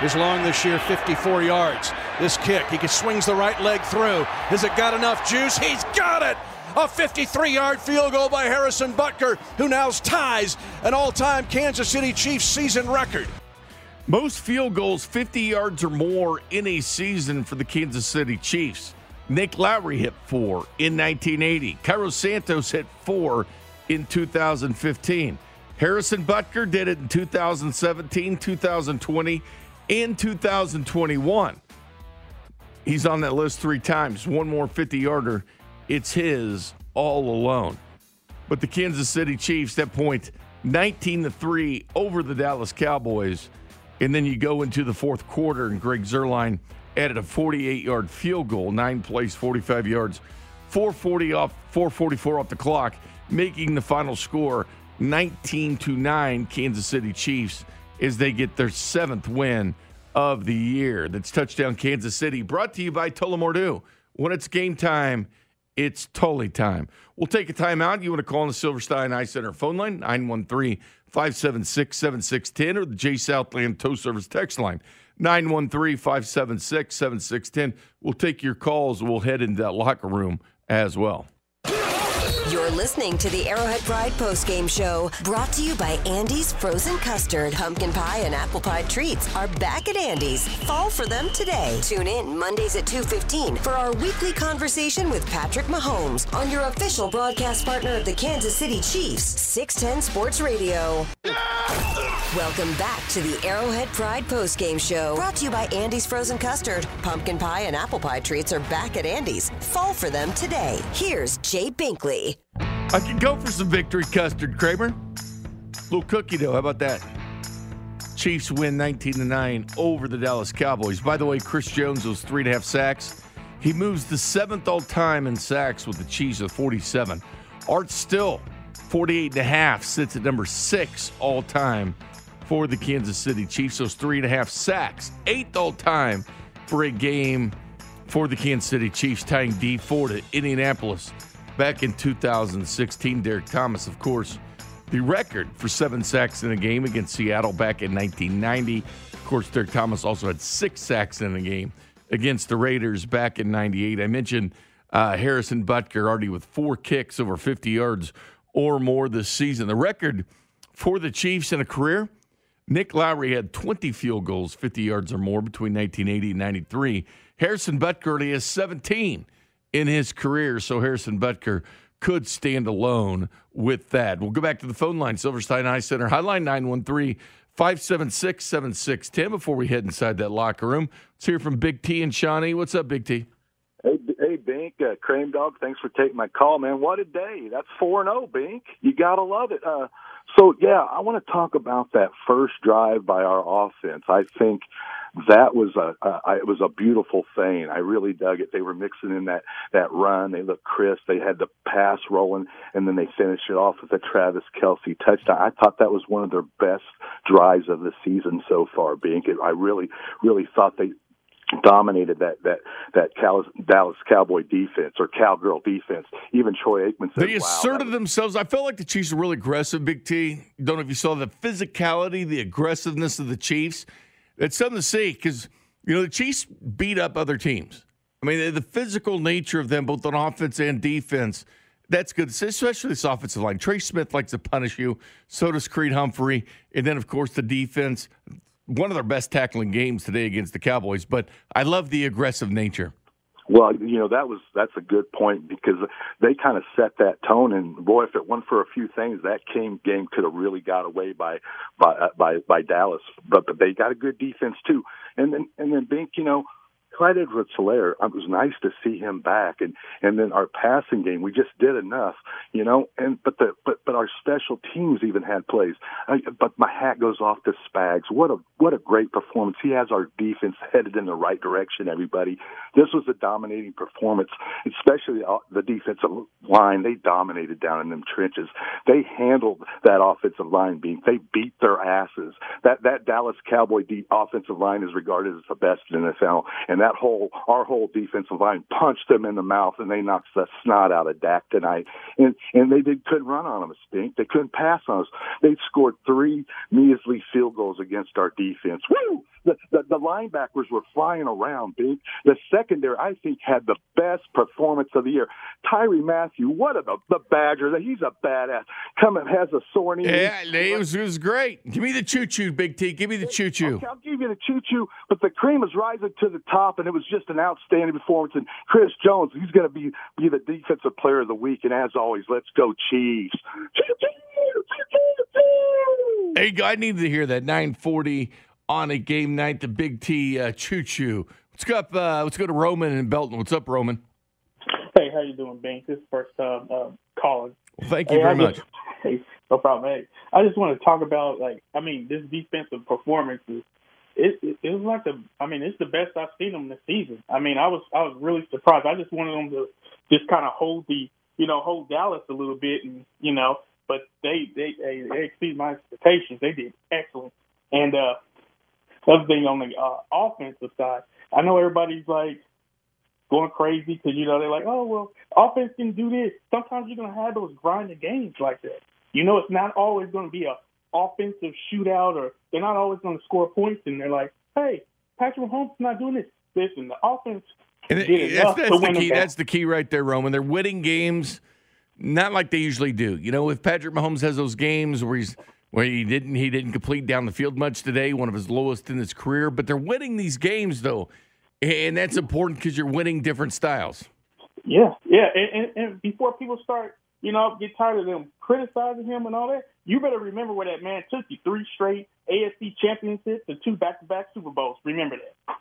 His long this year, 54 yards. This kick, he swings the right leg through. Has it got enough juice? He's got it! A 53 yard field goal by Harrison Butker, who now ties an all time Kansas City Chiefs season record. Most field goals 50 yards or more in a season for the Kansas City Chiefs. Nick Lowery hit four in 1980. Cairo Santos hit four in 2015. Harrison Butker did it in 2017, 2020, and 2021. He's on that list three times. One more 50 yarder. It's his all alone. But the Kansas City Chiefs, that point, 19 to 3 over the Dallas Cowboys. And then you go into the fourth quarter, and Greg Zuerlein added a 48 yard field goal, nine plays, 45 yards, 440 off, 444 off the clock, making the final score 19 to 9 Kansas City Chiefs as they get their seventh win of the year. That's touchdown Kansas City, brought to you by Tullamore. When it's game time, it's Tully time. We'll take a timeout. You want to call on the Silverstein Eye Center phone line, 913 576 7610, or the J Southland Tow Service text line, 913 576 7610. We'll take your calls. We'll head into that locker room as well. You're listening to the Arrowhead Pride postgame show, brought to you by Andy's Frozen Custard. Pumpkin pie and apple pie treats are back at Andy's. Fall for them today. Tune in Mondays at 2.15 for our weekly conversation with Patrick Mahomes on your official broadcast partner of the Kansas City Chiefs, 610 Sports Radio. Welcome back to the Arrowhead Pride postgame show, brought to you by Andy's Frozen Custard. Pumpkin pie and apple pie treats are back at Andy's. Fall for them today. Here's Jay Binkley. I could go for some victory custard, Kramer. Little cookie dough. How about that? Chiefs win 19 to 9 over the Dallas Cowboys. By the way, Chris Jones was three and a half sacks. He moves the seventh all time in sacks with the Chiefs at 47. Art Still, 48 and a half, sits at number six all time for the Kansas City Chiefs. Those three and a half sacks, eighth all time for a game for the Kansas City Chiefs, tying Dee Ford at Indianapolis back in 2016. Derrick Thomas, of course, the record for seven sacks in a game against Seattle back in 1990. Of course, Derrick Thomas also had six sacks in a game against the Raiders back in 98. I mentioned uh, Harrison Butker already with four kicks over 50 yards or more this season. The record for the Chiefs in a career, Nick Lowery had 20 field goals, 50 yards or more between 1980 and 93. Harrison Butker already has 17 in his career, so Harrison Butker could stand alone with that. We'll go back to the phone line, Silverstein Eye Center, Highline 913 576 7610 before we head inside that locker room. Let's hear from Big T and Shawnee. What's up, Big T? Hey, hey, Bink, uh, Cream Dog. Thanks for taking my call, man. What a day! That's four and zero, Bink. You gotta love it. Uh, so yeah, I want to talk about that first drive by our offense. I think that was a, a it was a beautiful thing. I really dug it. They were mixing in that that run. They looked crisp. They had the pass rolling, and then they finished it off with a Travis Kelce touchdown. I thought that was one of their best drives of the season so far. Being I really really thought they dominated that that that Dallas Cowboy defense or Cowgirl defense. Even Troy Aikman said, "They asserted wow, themselves." I felt like the Chiefs were really aggressive. Big T. Don't know if you saw the physicality, the aggressiveness of the Chiefs. It's something to see because you know the Chiefs beat up other teams. I mean, the physical nature of them, both on offense and defense. That's good, especially this offensive line. Trey Smith likes to punish you. So does Creed Humphrey. And then, of course, the defense one of their best tackling games today against the Cowboys, but I love the aggressive nature. Well, you know that was that's a good point because they kind of set that tone, and boy, if it weren't for a few things, that game game could have really got away by by uh, by by Dallas. But, but they got a good defense too, and then and then Bink, you know, Clyde Edwards Helaire, it was nice to see him back and and then our passing game, we just did enough, you know, and but the but but our special teams even had plays. I, but my hat goes off to Spags. What a what a great performance. He has our defense headed in the right direction, everybody. This was a dominating performance, especially uh, the defensive line. They dominated down in them trenches. They handled that offensive line being they beat their asses. That that Dallas Cowboy offensive line is regarded as the best in the NFL and that whole our whole defensive line punched them in the mouth, and they knocked the snot out of Dak tonight. And and they did, couldn't run on us, Stink. They couldn't pass on us. They scored three measly field goals against our defense. Woo! The, the, the linebackers were flying around, big. The secondary, I think, had the best performance of the year. Tyrann Mathieu, what a the, the Badger. He's a badass. Coming has a sore knee. Yeah, it was, it was great. Give me the choo choo, Big T. Give me the choo choo. Okay, I'll give you the choo choo. But the cream is rising to the top, and it was just an outstanding performance. And Chris Jones, he's going to be be the defensive player of the week. And as always, let's go Chiefs. Hey, I needed to hear that 940 on a game night, the Big T uh, Choo Choo. Let's go up. Uh, let's go to Roman and Belton. What's up, Roman? Hey, how you doing, Bank? This is first time uh, calling. Well, thank you hey, very much. hey, no problem. Hey, I just want to talk about like I mean this defensive performance is it, it, it was like the I mean it's the best I've seen them this season. I mean I was I was really surprised. I just wanted them to just kind of hold the you know hold Dallas a little bit and you know but they they they, they exceeded my expectations. They did excellent. And uh other thing on the uh, offensive side, I know everybody's like going crazy because you know they're like, oh well, offense can do this. Sometimes you're gonna have those grinding games like that. You know, it's not always going to be a offensive shootout, or they're not always going to score points. And they're like, hey, Patrick Mahomes is not doing this. Listen, the offense And it- that's, that's the key. That's the key right there, Roman. They're winning games, not like they usually do. You know, if Patrick Mahomes has those games where he's where he didn't he didn't complete down the field much today, one of his lowest in his career. But they're winning these games though, and that's important because you're winning different styles. Yeah, yeah, and, and, and before people start, you know, get tired of them criticizing him and all that, you better remember where that man took you: three straight AFC championships and two back-to-back Super Bowls. Remember that.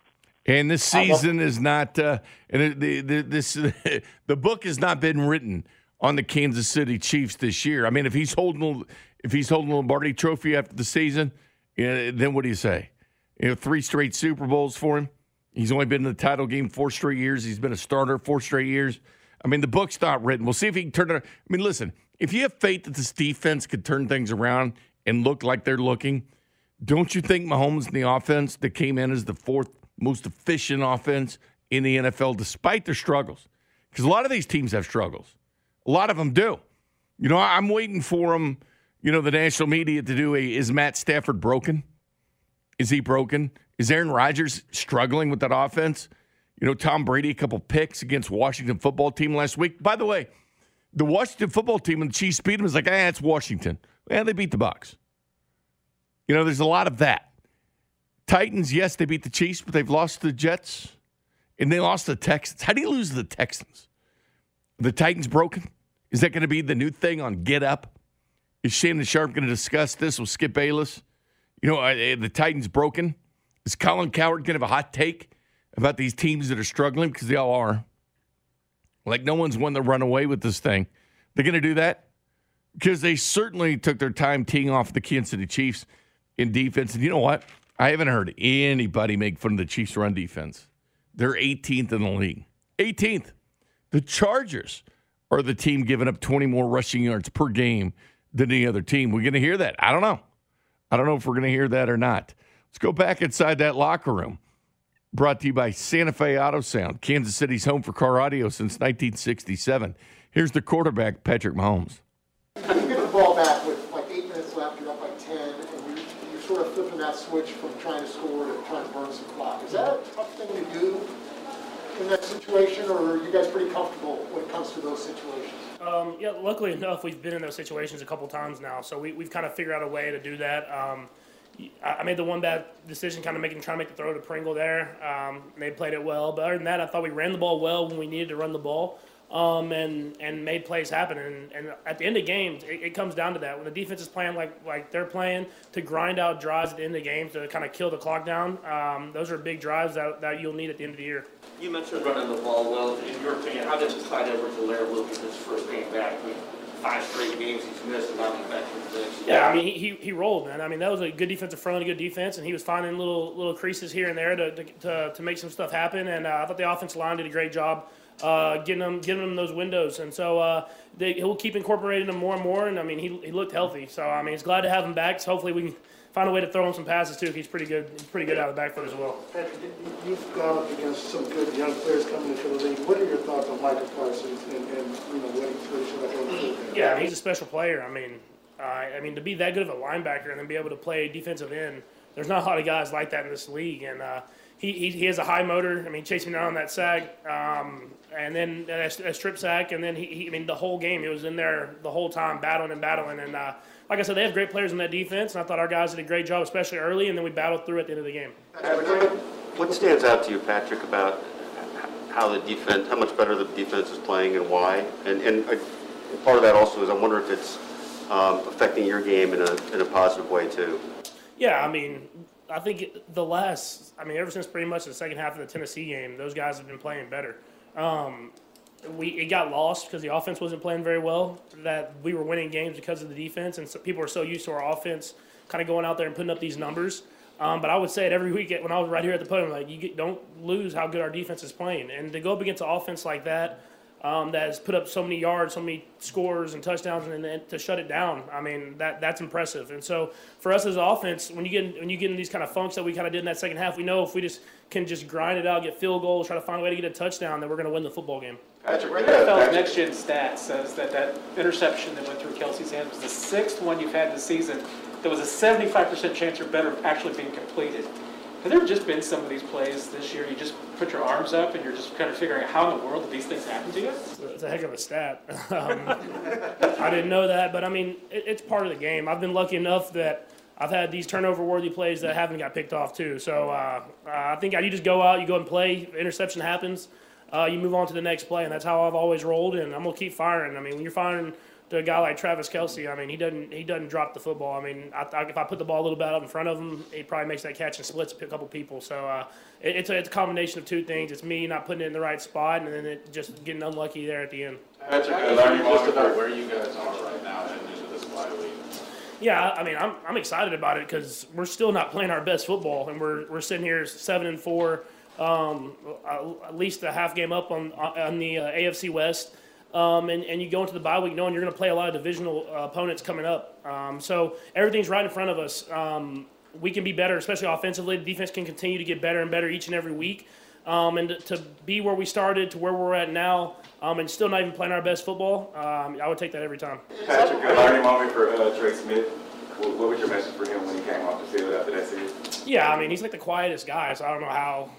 And this season is not, uh, and it- the, the this the book has not been written on the Kansas City Chiefs this year. I mean, if he's holding if he's holding the Lombardi Trophy after the season, yeah, then what do you say? You know, three straight Super Bowls for him. He's only been in the title game four straight years. He's been a starter four straight years. I mean, the book's not written. We'll see if he can turn it. I mean, listen, if you have faith that this defense could turn things around and look like they're looking, don't you think Mahomes and the offense that came in as the fourth most efficient offense in the NFL, despite their struggles? Because a lot of these teams have struggles. A lot of them do. You know, I'm waiting for them, you know, the national media to do a is Matt Stafford broken? Is he broken? Is Aaron Rodgers struggling with that offense? You know, Tom Brady, a couple picks against Washington football team last week. By the way, the Washington football team and the Chiefs beat them is like, ah, it's Washington. Yeah, they beat the Bucks. You know, there's a lot of that. Titans, yes, they beat the Chiefs, but they've lost the Jets and they lost the Texans. How do you lose the Texans? The Titans broken? Is that going to be the new thing on Get Up? Is Shannon Sharpe going to discuss this with Skip Bayless? You know, uh, the Titans broken? Is Colin Cowherd going to have a hot take about these teams that are struggling? Because they all are. Like no one's won the runaway with this thing. They're going to do that because they certainly took their time teeing off the Kansas City Chiefs in defense. And you know what? I haven't heard anybody make fun of the Chiefs' run defense. They're 18th in the league. 18th. The Chargers are the team giving up 20 more rushing yards per game than any other team. We're going to hear that. I don't know. I don't know if we're going to hear that or not. Let's go back inside that locker room. Brought to you by Santa Fe Auto Sound, Kansas City's home for car audio since 1967. Here's the quarterback, Patrick Mahomes. You get the ball back with like eight minutes left, you're up by 10, and you, you're sort of flipping that switch from trying to score to trying to burn some clock. Is that a tough thing to do in that situation, or are you guys pretty comfortable when it comes to those situations? Um, yeah, luckily enough, we've been in those situations a couple times now, so we, we've kind of figured out a way to do that. Um, I made the one bad decision, kind of making trying to make the throw to Pringle there. Um, they played it well, but other than that, I thought we ran the ball well when we needed to run the ball, um, and and made plays happen. And, and at the end of games, it, it comes down to that. When the defense is playing like like they're playing to grind out drives at the end of games to kind of kill the clock down, um, those are big drives that, that you'll need at the end of the year. You mentioned running the ball well. In your opinion, how did Clyde Edwards-Helaire look in his first game back? Five straight games he's missed, the bench. Yeah, I mean, he, he, he rolled, man. I mean, that was a good defensive front, a good defense, and he was finding little little creases here and there to, to, to, to make some stuff happen. And uh, I thought the offensive line did a great job uh, getting them getting them those windows. And so uh, they, he'll keep incorporating them more and more. And I mean, he, he looked healthy, so I mean, it's glad to have him back. So hopefully we can find a way to throw him some passes too. He's pretty good. He's pretty good out of the back foot as well. Patrick, you've gone up against some good young players coming into the league. What are your thoughts on Micah Parsons and, and you know, what he's really like on the field? Yeah, I mean, he's a special player. I mean, uh, I mean to be that good of a linebacker and then be able to play defensive end. There's not a lot of guys like that in this league, and uh, he, he he has a high motor. I mean, chasing down on that sack, um, and then a, a strip sack, and then he, he I mean the whole game he was in there the whole time battling and battling. And uh, like I said, they have great players in that defense, and I thought our guys did a great job, especially early, and then we battled through at the end of the game. What stands out to you, Patrick, about how the defense, how much better the defense is playing and why? And, and part of that also is I wonder if it's um, affecting your game in a, in a positive way too. Yeah, I mean, I think the last, I mean, ever since pretty much the second half of the Tennessee game, those guys have been playing better. Um, we it got lost because the offense wasn't playing very well. That we were winning games because of the defense, and so people were so used to our offense kind of going out there and putting up these numbers. Um, but I would say it every week when I was right here at the podium, like you get, don't lose how good our defense is playing, and to go up against an offense like that. Um, that has put up so many yards, so many scores and touchdowns, and then to shut it down, I mean that that's impressive. And so for us as offense, when you get when you get in these kind of funks that we kind of did in that second half, we know if we just can just grind it out, get field goals, try to find a way to get a touchdown, that we're going to win the football game. Patrick, NFL's next gen stats says that that interception that went through Kelce's hands was the sixth one you've had this season. There was a 75% chance you're better actually being completed. Have there just been some of these plays this year? You just put your arms up and you're just kind of figuring out how in the world did these things happen to you? It's a heck of a stat. Um, I didn't know that, but I mean, it, it's part of the game. I've been lucky enough that I've had these turnover-worthy plays that haven't got picked off too. So uh, uh, I think you just go out, you go and play. Interception happens, uh, you move on to the next play, and that's how I've always rolled. And I'm gonna keep firing. I mean, when you're firing to a guy like Travis Kelce, I mean, he doesn't he doesn't drop the football. I mean, I, I, if I put the ball a little bit out in front of him, he probably makes that catch and splits a couple people. So uh, it, it's a, it's a combination of two things. It's me not putting it in the right spot, and then it just getting unlucky there at the end. Patrick, uh, just about where you guys are right now heading into this bye week. Yeah, I mean, I'm, I'm excited about it because we're still not playing our best football, and we're, we're sitting here seven and four, um, at least a half game up on on the uh, AFC West. Um, and, and you go into the bye week knowing you're going to play a lot of divisional uh, opponents coming up. Um, so everything's right in front of us. Um, we can be better, especially offensively. The defense can continue to get better and better each and every week. Um, and to, to, be where we started to where we're at now, um, and still not even playing our best football, um, I would take that every time. Patrick, a learning moment for uh, Trey Smith. What, what was your message for him when he came off the field after that series? Yeah, I mean he's like the quietest guy, so I don't know how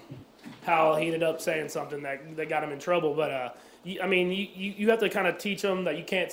how he ended up saying something that that got him in trouble. But uh, you, I mean, you, you have to kind of teach them that you can't.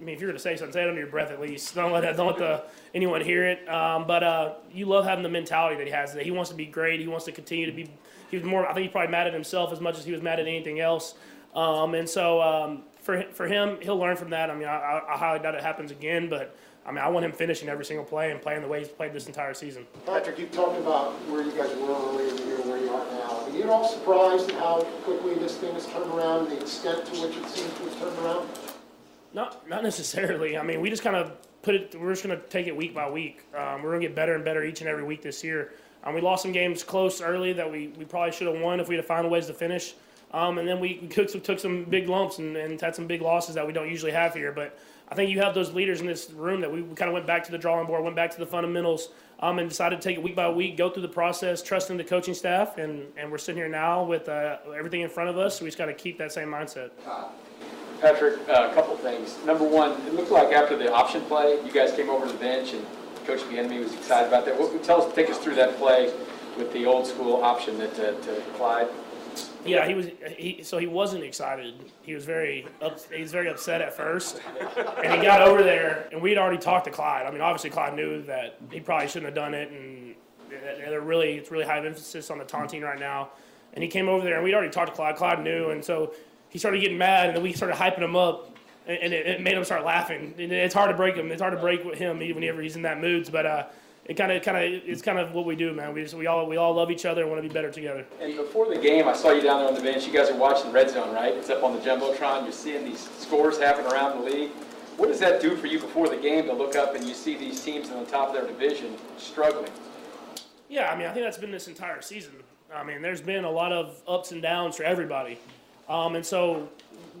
I mean, if you're going to say something, say it under your breath at least. Don't let don't let the, anyone hear it. Um, but uh, you love having the mentality that he has. That he wants to be great. He wants to continue to be. He was more. I think he's probably mad at himself as much as he was mad at anything else. Um, and so um, for for him, he'll learn from that. I mean, I, I highly doubt it happens again, but. I mean, I want him finishing every single play and playing the way he's played this entire season. Patrick, you talked about where you guys were earlier in the year, where you are now. Are you at all surprised at how quickly this thing has turned around and the extent to which it seems to have turned around? Not, not necessarily. I mean, we just kind of put it. We're just going to take it week by week. Um, we're going to get better and better each and every week this year. Um, we lost some games close early that we, we probably should have won if we had found ways to finish. Um, and then we, we took, some, took some big lumps and, and had some big losses that we don't usually have here. But I think you have those leaders in this room that we kind of went back to the drawing board, went back to the fundamentals, um, and decided to take it week by week, go through the process, trusting the coaching staff, and, and we're sitting here now with uh, everything in front of us. So we just got to keep that same mindset. Patrick, uh, a couple things. Number one, it looked like after the option play, you guys came over to the bench, and Coach Bieniemy was excited about that. What, tell us, take us through that play with the old school option that uh, to Clyde. Yeah, he was. He, so he wasn't excited. He was very. Up, very upset at first, and he got over there, and we'd already talked to Clyde. I mean, obviously Clyde knew that he probably shouldn't have done it, and they're really it's really high emphasis on the taunting right now. And he came over there, and we'd already talked to Clyde. Clyde knew, and so he started getting mad, and then we started hyping him up, and it, it made him start laughing. And it's hard to break him. It's hard to break him even whenever he's in that moods, but. uh it kind of, kind of, it's kind of what we do, man. We just, we all, we all love each other and want to be better together. And before the game, I saw you down there on the bench. You guys are watching Red Zone, right? It's up on the jumbotron. You're seeing these scores happen around the league. What does that do for you before the game to look up and you see these teams in the top of their division struggling? Yeah, I mean, I think that's been this entire season. I mean, there's been a lot of ups and downs for everybody, um, and so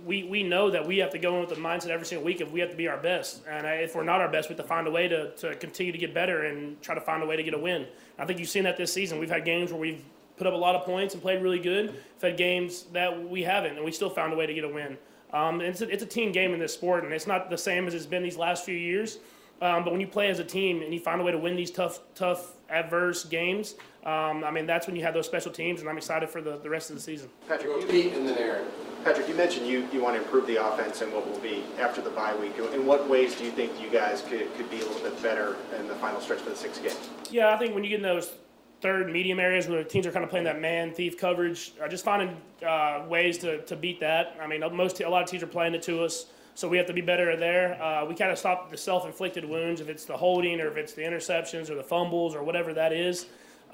we, we know that we have to go in with the mindset every single week if we have to be our best. And if we're not our best, we have to find a way to, to continue to get better and try to find a way to get a win. I think you've seen that this season. We've had games where we've put up a lot of points and played really good. We've had games that we haven't, and we still found a way to get a win. Um, it's, a, it's a team game in this sport, and it's not the same as it's been these last few years. Um, but when you play as a team and you find a way to win these tough, tough, adverse games, um, I mean, that's when you have those special teams, and I'm excited for the, the rest of the season. Patrick, you beat in the Aaron. Patrick, you mentioned you, you want to improve the offense and what will be after the bye week. In what ways do you think you guys could, could be a little bit better in the final stretch for the six games? Yeah, I think when you get in those third medium areas where the teams are kind of playing that man thief coverage, uh, just finding uh, ways to, to beat that. I mean, most a lot of teams are playing it to us, so we have to be better there. Uh, we kind of stop the self-inflicted wounds if it's the holding or if it's the interceptions or the fumbles or whatever that is.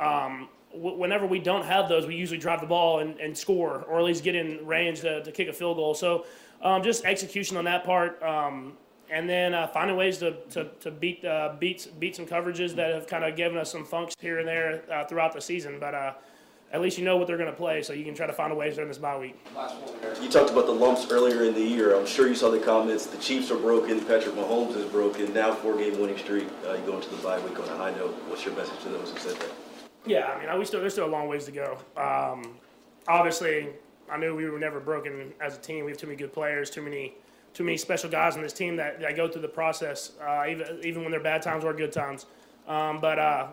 Um, whenever we don't have those, we usually drive the ball and, and score, or at least get in range to, to kick a field goal. So um, just execution on that part, um, and then uh, finding ways to, to, to beat uh, beat beat some coverages that have kind of given us some funks here and there uh, throughout the season. But uh, at least you know what they're going to play, so you can try to find a ways during this bye week. You talked about the lumps earlier in the year. I'm sure you saw the comments. The Chiefs are broken. Patrick Mahomes is broken. Now four-game winning streak. Uh, you go into the bye week on a high note. What's your message to those who said that? Yeah, I mean, we still there's still a long ways to go. Um, obviously, I knew we were never broken as a team. We have too many good players, too many too many special guys on this team that, that go through the process, uh, even even when they're bad times or good times. Um, but uh,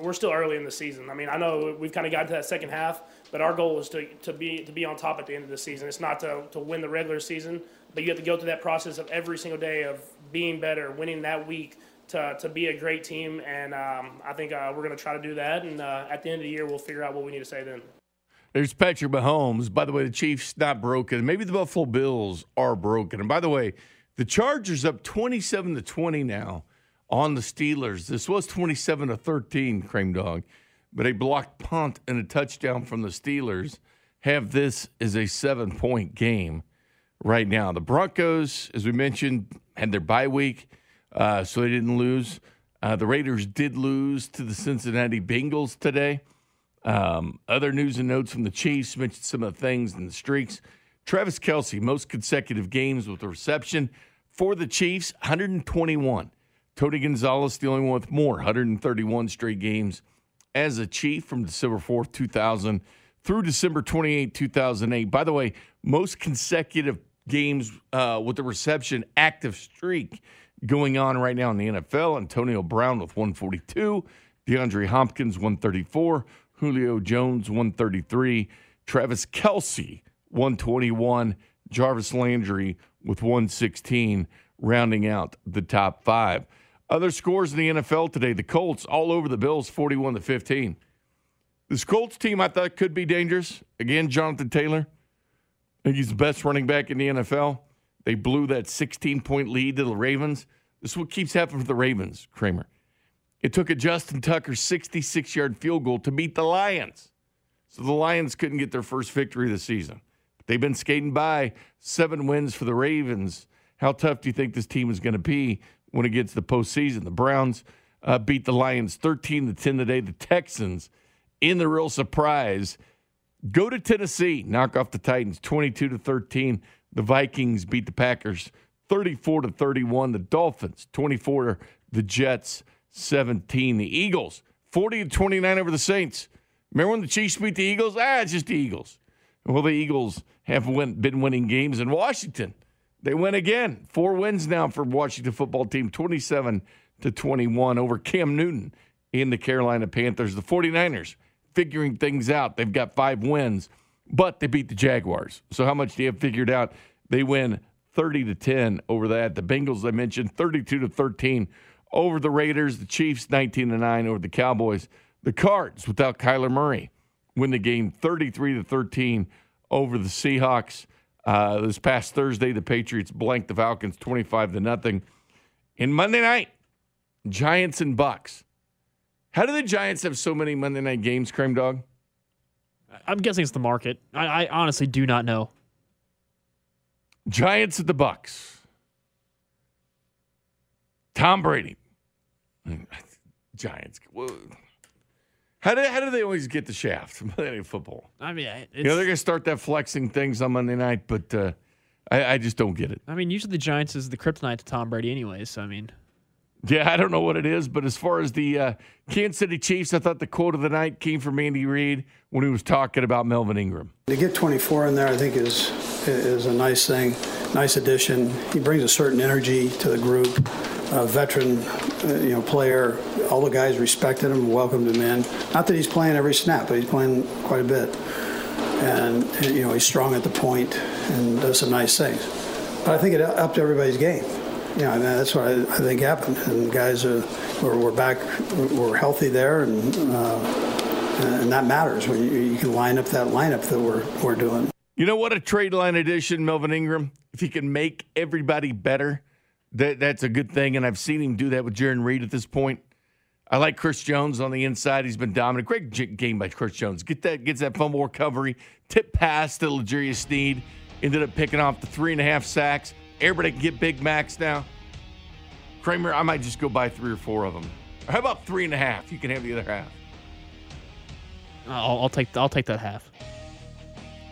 we're still early in the season. I mean, I know we've kind of gotten to that second half, but our goal is to, to be to be on top at the end of the season. It's not to, to win the regular season, but you have to go through that process of every single day of being better, winning that week to, to be a great team. And um, I think uh, we're going to try to do that. And uh, at the end of the year, we'll figure out what we need to say then. There's Patrick Mahomes. By the way, the Chiefs not broken. Maybe the Buffalo Bills are broken. And by the way, the Chargers up 27 to 20 now on the Steelers. This was 27 to 13, Cream Dog, but a blocked punt and a touchdown from the Steelers have this as a seven point game right now. The Broncos, as we mentioned, had their bye week, uh, so they didn't lose. Uh, the Raiders did lose to the Cincinnati Bengals today. Um, other news and notes from the Chiefs mentioned some of the things and the streaks. Travis Kelce, most consecutive games with a reception for the Chiefs, 121. Tony Gonzalez, the only one with more, 131 straight games as a Chief from December 4th, 2000 through December 28, 2008. By the way, most consecutive games uh, with a reception active streak going on right now in the NFL. Antonio Brown with 142, DeAndre Hopkins 134, Julio Jones 133, Travis Kelce 121, Jarvis Landry with 116, rounding out the top five. Other scores in the NFL today: the Colts all over the Bills, 41 to 15. This Colts team I thought could be dangerous. Again, Jonathan Taylor. I think he's the best running back in the NFL. They blew that 16 point lead to the Ravens. This is what keeps happening for the Ravens, Kramer. It took a Justin Tucker 66 yard field goal to beat the Lions. So the Lions couldn't get their first victory of the season. They've been skating by seven wins for the Ravens. How tough do you think this team is going to be when it gets to the postseason? The Browns uh, beat the Lions 13 to 10 today. The Texans, in the real surprise, go to Tennessee, knock off the Titans 22 to 13. The Vikings beat the Packers 34 to 31. The Dolphins 24 the Jets 17. The Eagles 40 to 29 over the Saints. Remember when the Chiefs beat the Eagles? Ah, it's just the Eagles. Well, the Eagles have been winning games in Washington. They win again. Four wins now for Washington football team, 27 to 21 over Cam Newton in the Carolina Panthers. The 49ers figuring things out. They've got five wins, but they beat the Jaguars. So how much do you have figured out? They win 30 to 10 over that. The Bengals I mentioned 32 to 13 over the Raiders. The Chiefs 19 to 9 over the Cowboys. The Cards without Kyler Murray win the game 33 to 13 over the Seahawks. Uh, this past Thursday, the Patriots blanked the Falcons 25 to nothing. In Monday night, Giants and Bucks. How do the Giants have so many Monday night games, Cream Dog? I'm guessing it's the market. I, I honestly do not know. Giants at the Bucks. Tom Brady. Giants. How do, how do they always get the shaft Monday Night Football? I mean, you know, they're going to start that flexing things on Monday night, but uh, I, I just don't get it. I mean, usually the Giants is the kryptonite to Tom Brady, anyways. So I mean, yeah, I don't know what it is, but as far as the uh, Kansas City Chiefs, I thought the quote of the night came from Andy Reid when he was talking about Melvin Ingram. To get 24 in there, I think is is a nice thing, nice addition. He brings a certain energy to the group. A veteran, uh, you know, player. All the guys respected him, welcomed him in. Not that he's playing every snap, but he's playing quite a bit. And you know, he's strong at the point and does some nice things. But I think it upped everybody's game. Yeah, that's what I, I, think happened. And guys are, we're, back, we're healthy there, and uh, and that matters when you, you, can line up that lineup that we're we're doing. You know what? A trade line addition, Melvin Ingram. If he can make everybody better, that that's a good thing. And I've seen him do that with Jarran Reed at this point. I like Chris Jones on the inside. He's been dominant. Great game by Chris Jones. Get that gets that fumble recovery, tip pass to L'Jarius Sneed. Ended up picking off the three and a half sacks. Everybody can get Big Macs now. Kramer, I might just go buy three or four of them. How about three and a half? You can have the other half. I'll, I'll take I'll take that half.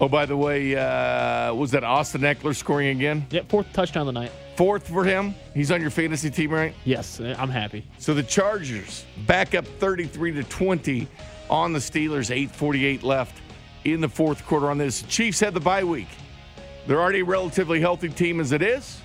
Oh, by the way, uh, was that Austin Ekeler scoring again? Yep, fourth touchdown of the night. Fourth for him. He's on your fantasy team, right? Yes, I'm happy. So the Chargers back up 33 to 20 on the Steelers. 8:48 left in the fourth quarter on this. Chiefs had the bye week. They're already a relatively healthy team as it is.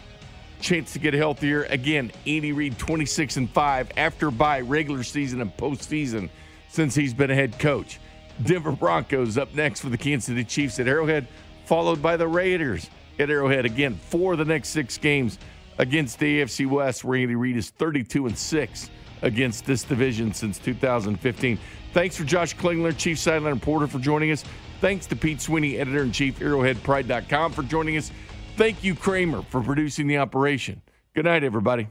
chance to get healthier. Again, Andy Reid 26 and 5 after bye regular season and postseason since he's been a head coach. Denver Broncos up next for the Kansas City Chiefs at Arrowhead, followed by the Raiders at Arrowhead again for the next six games against the AFC West, where Andy Reid is 32 and 6 against this division since 2015. Thanks for Josh Klingler, Chief Sideline Reporter, for joining us. Thanks to Pete Sweeney, Editor in Chief, ArrowheadPride.com, for joining us. Thank you, Kramer, for producing the operation. Good night, everybody.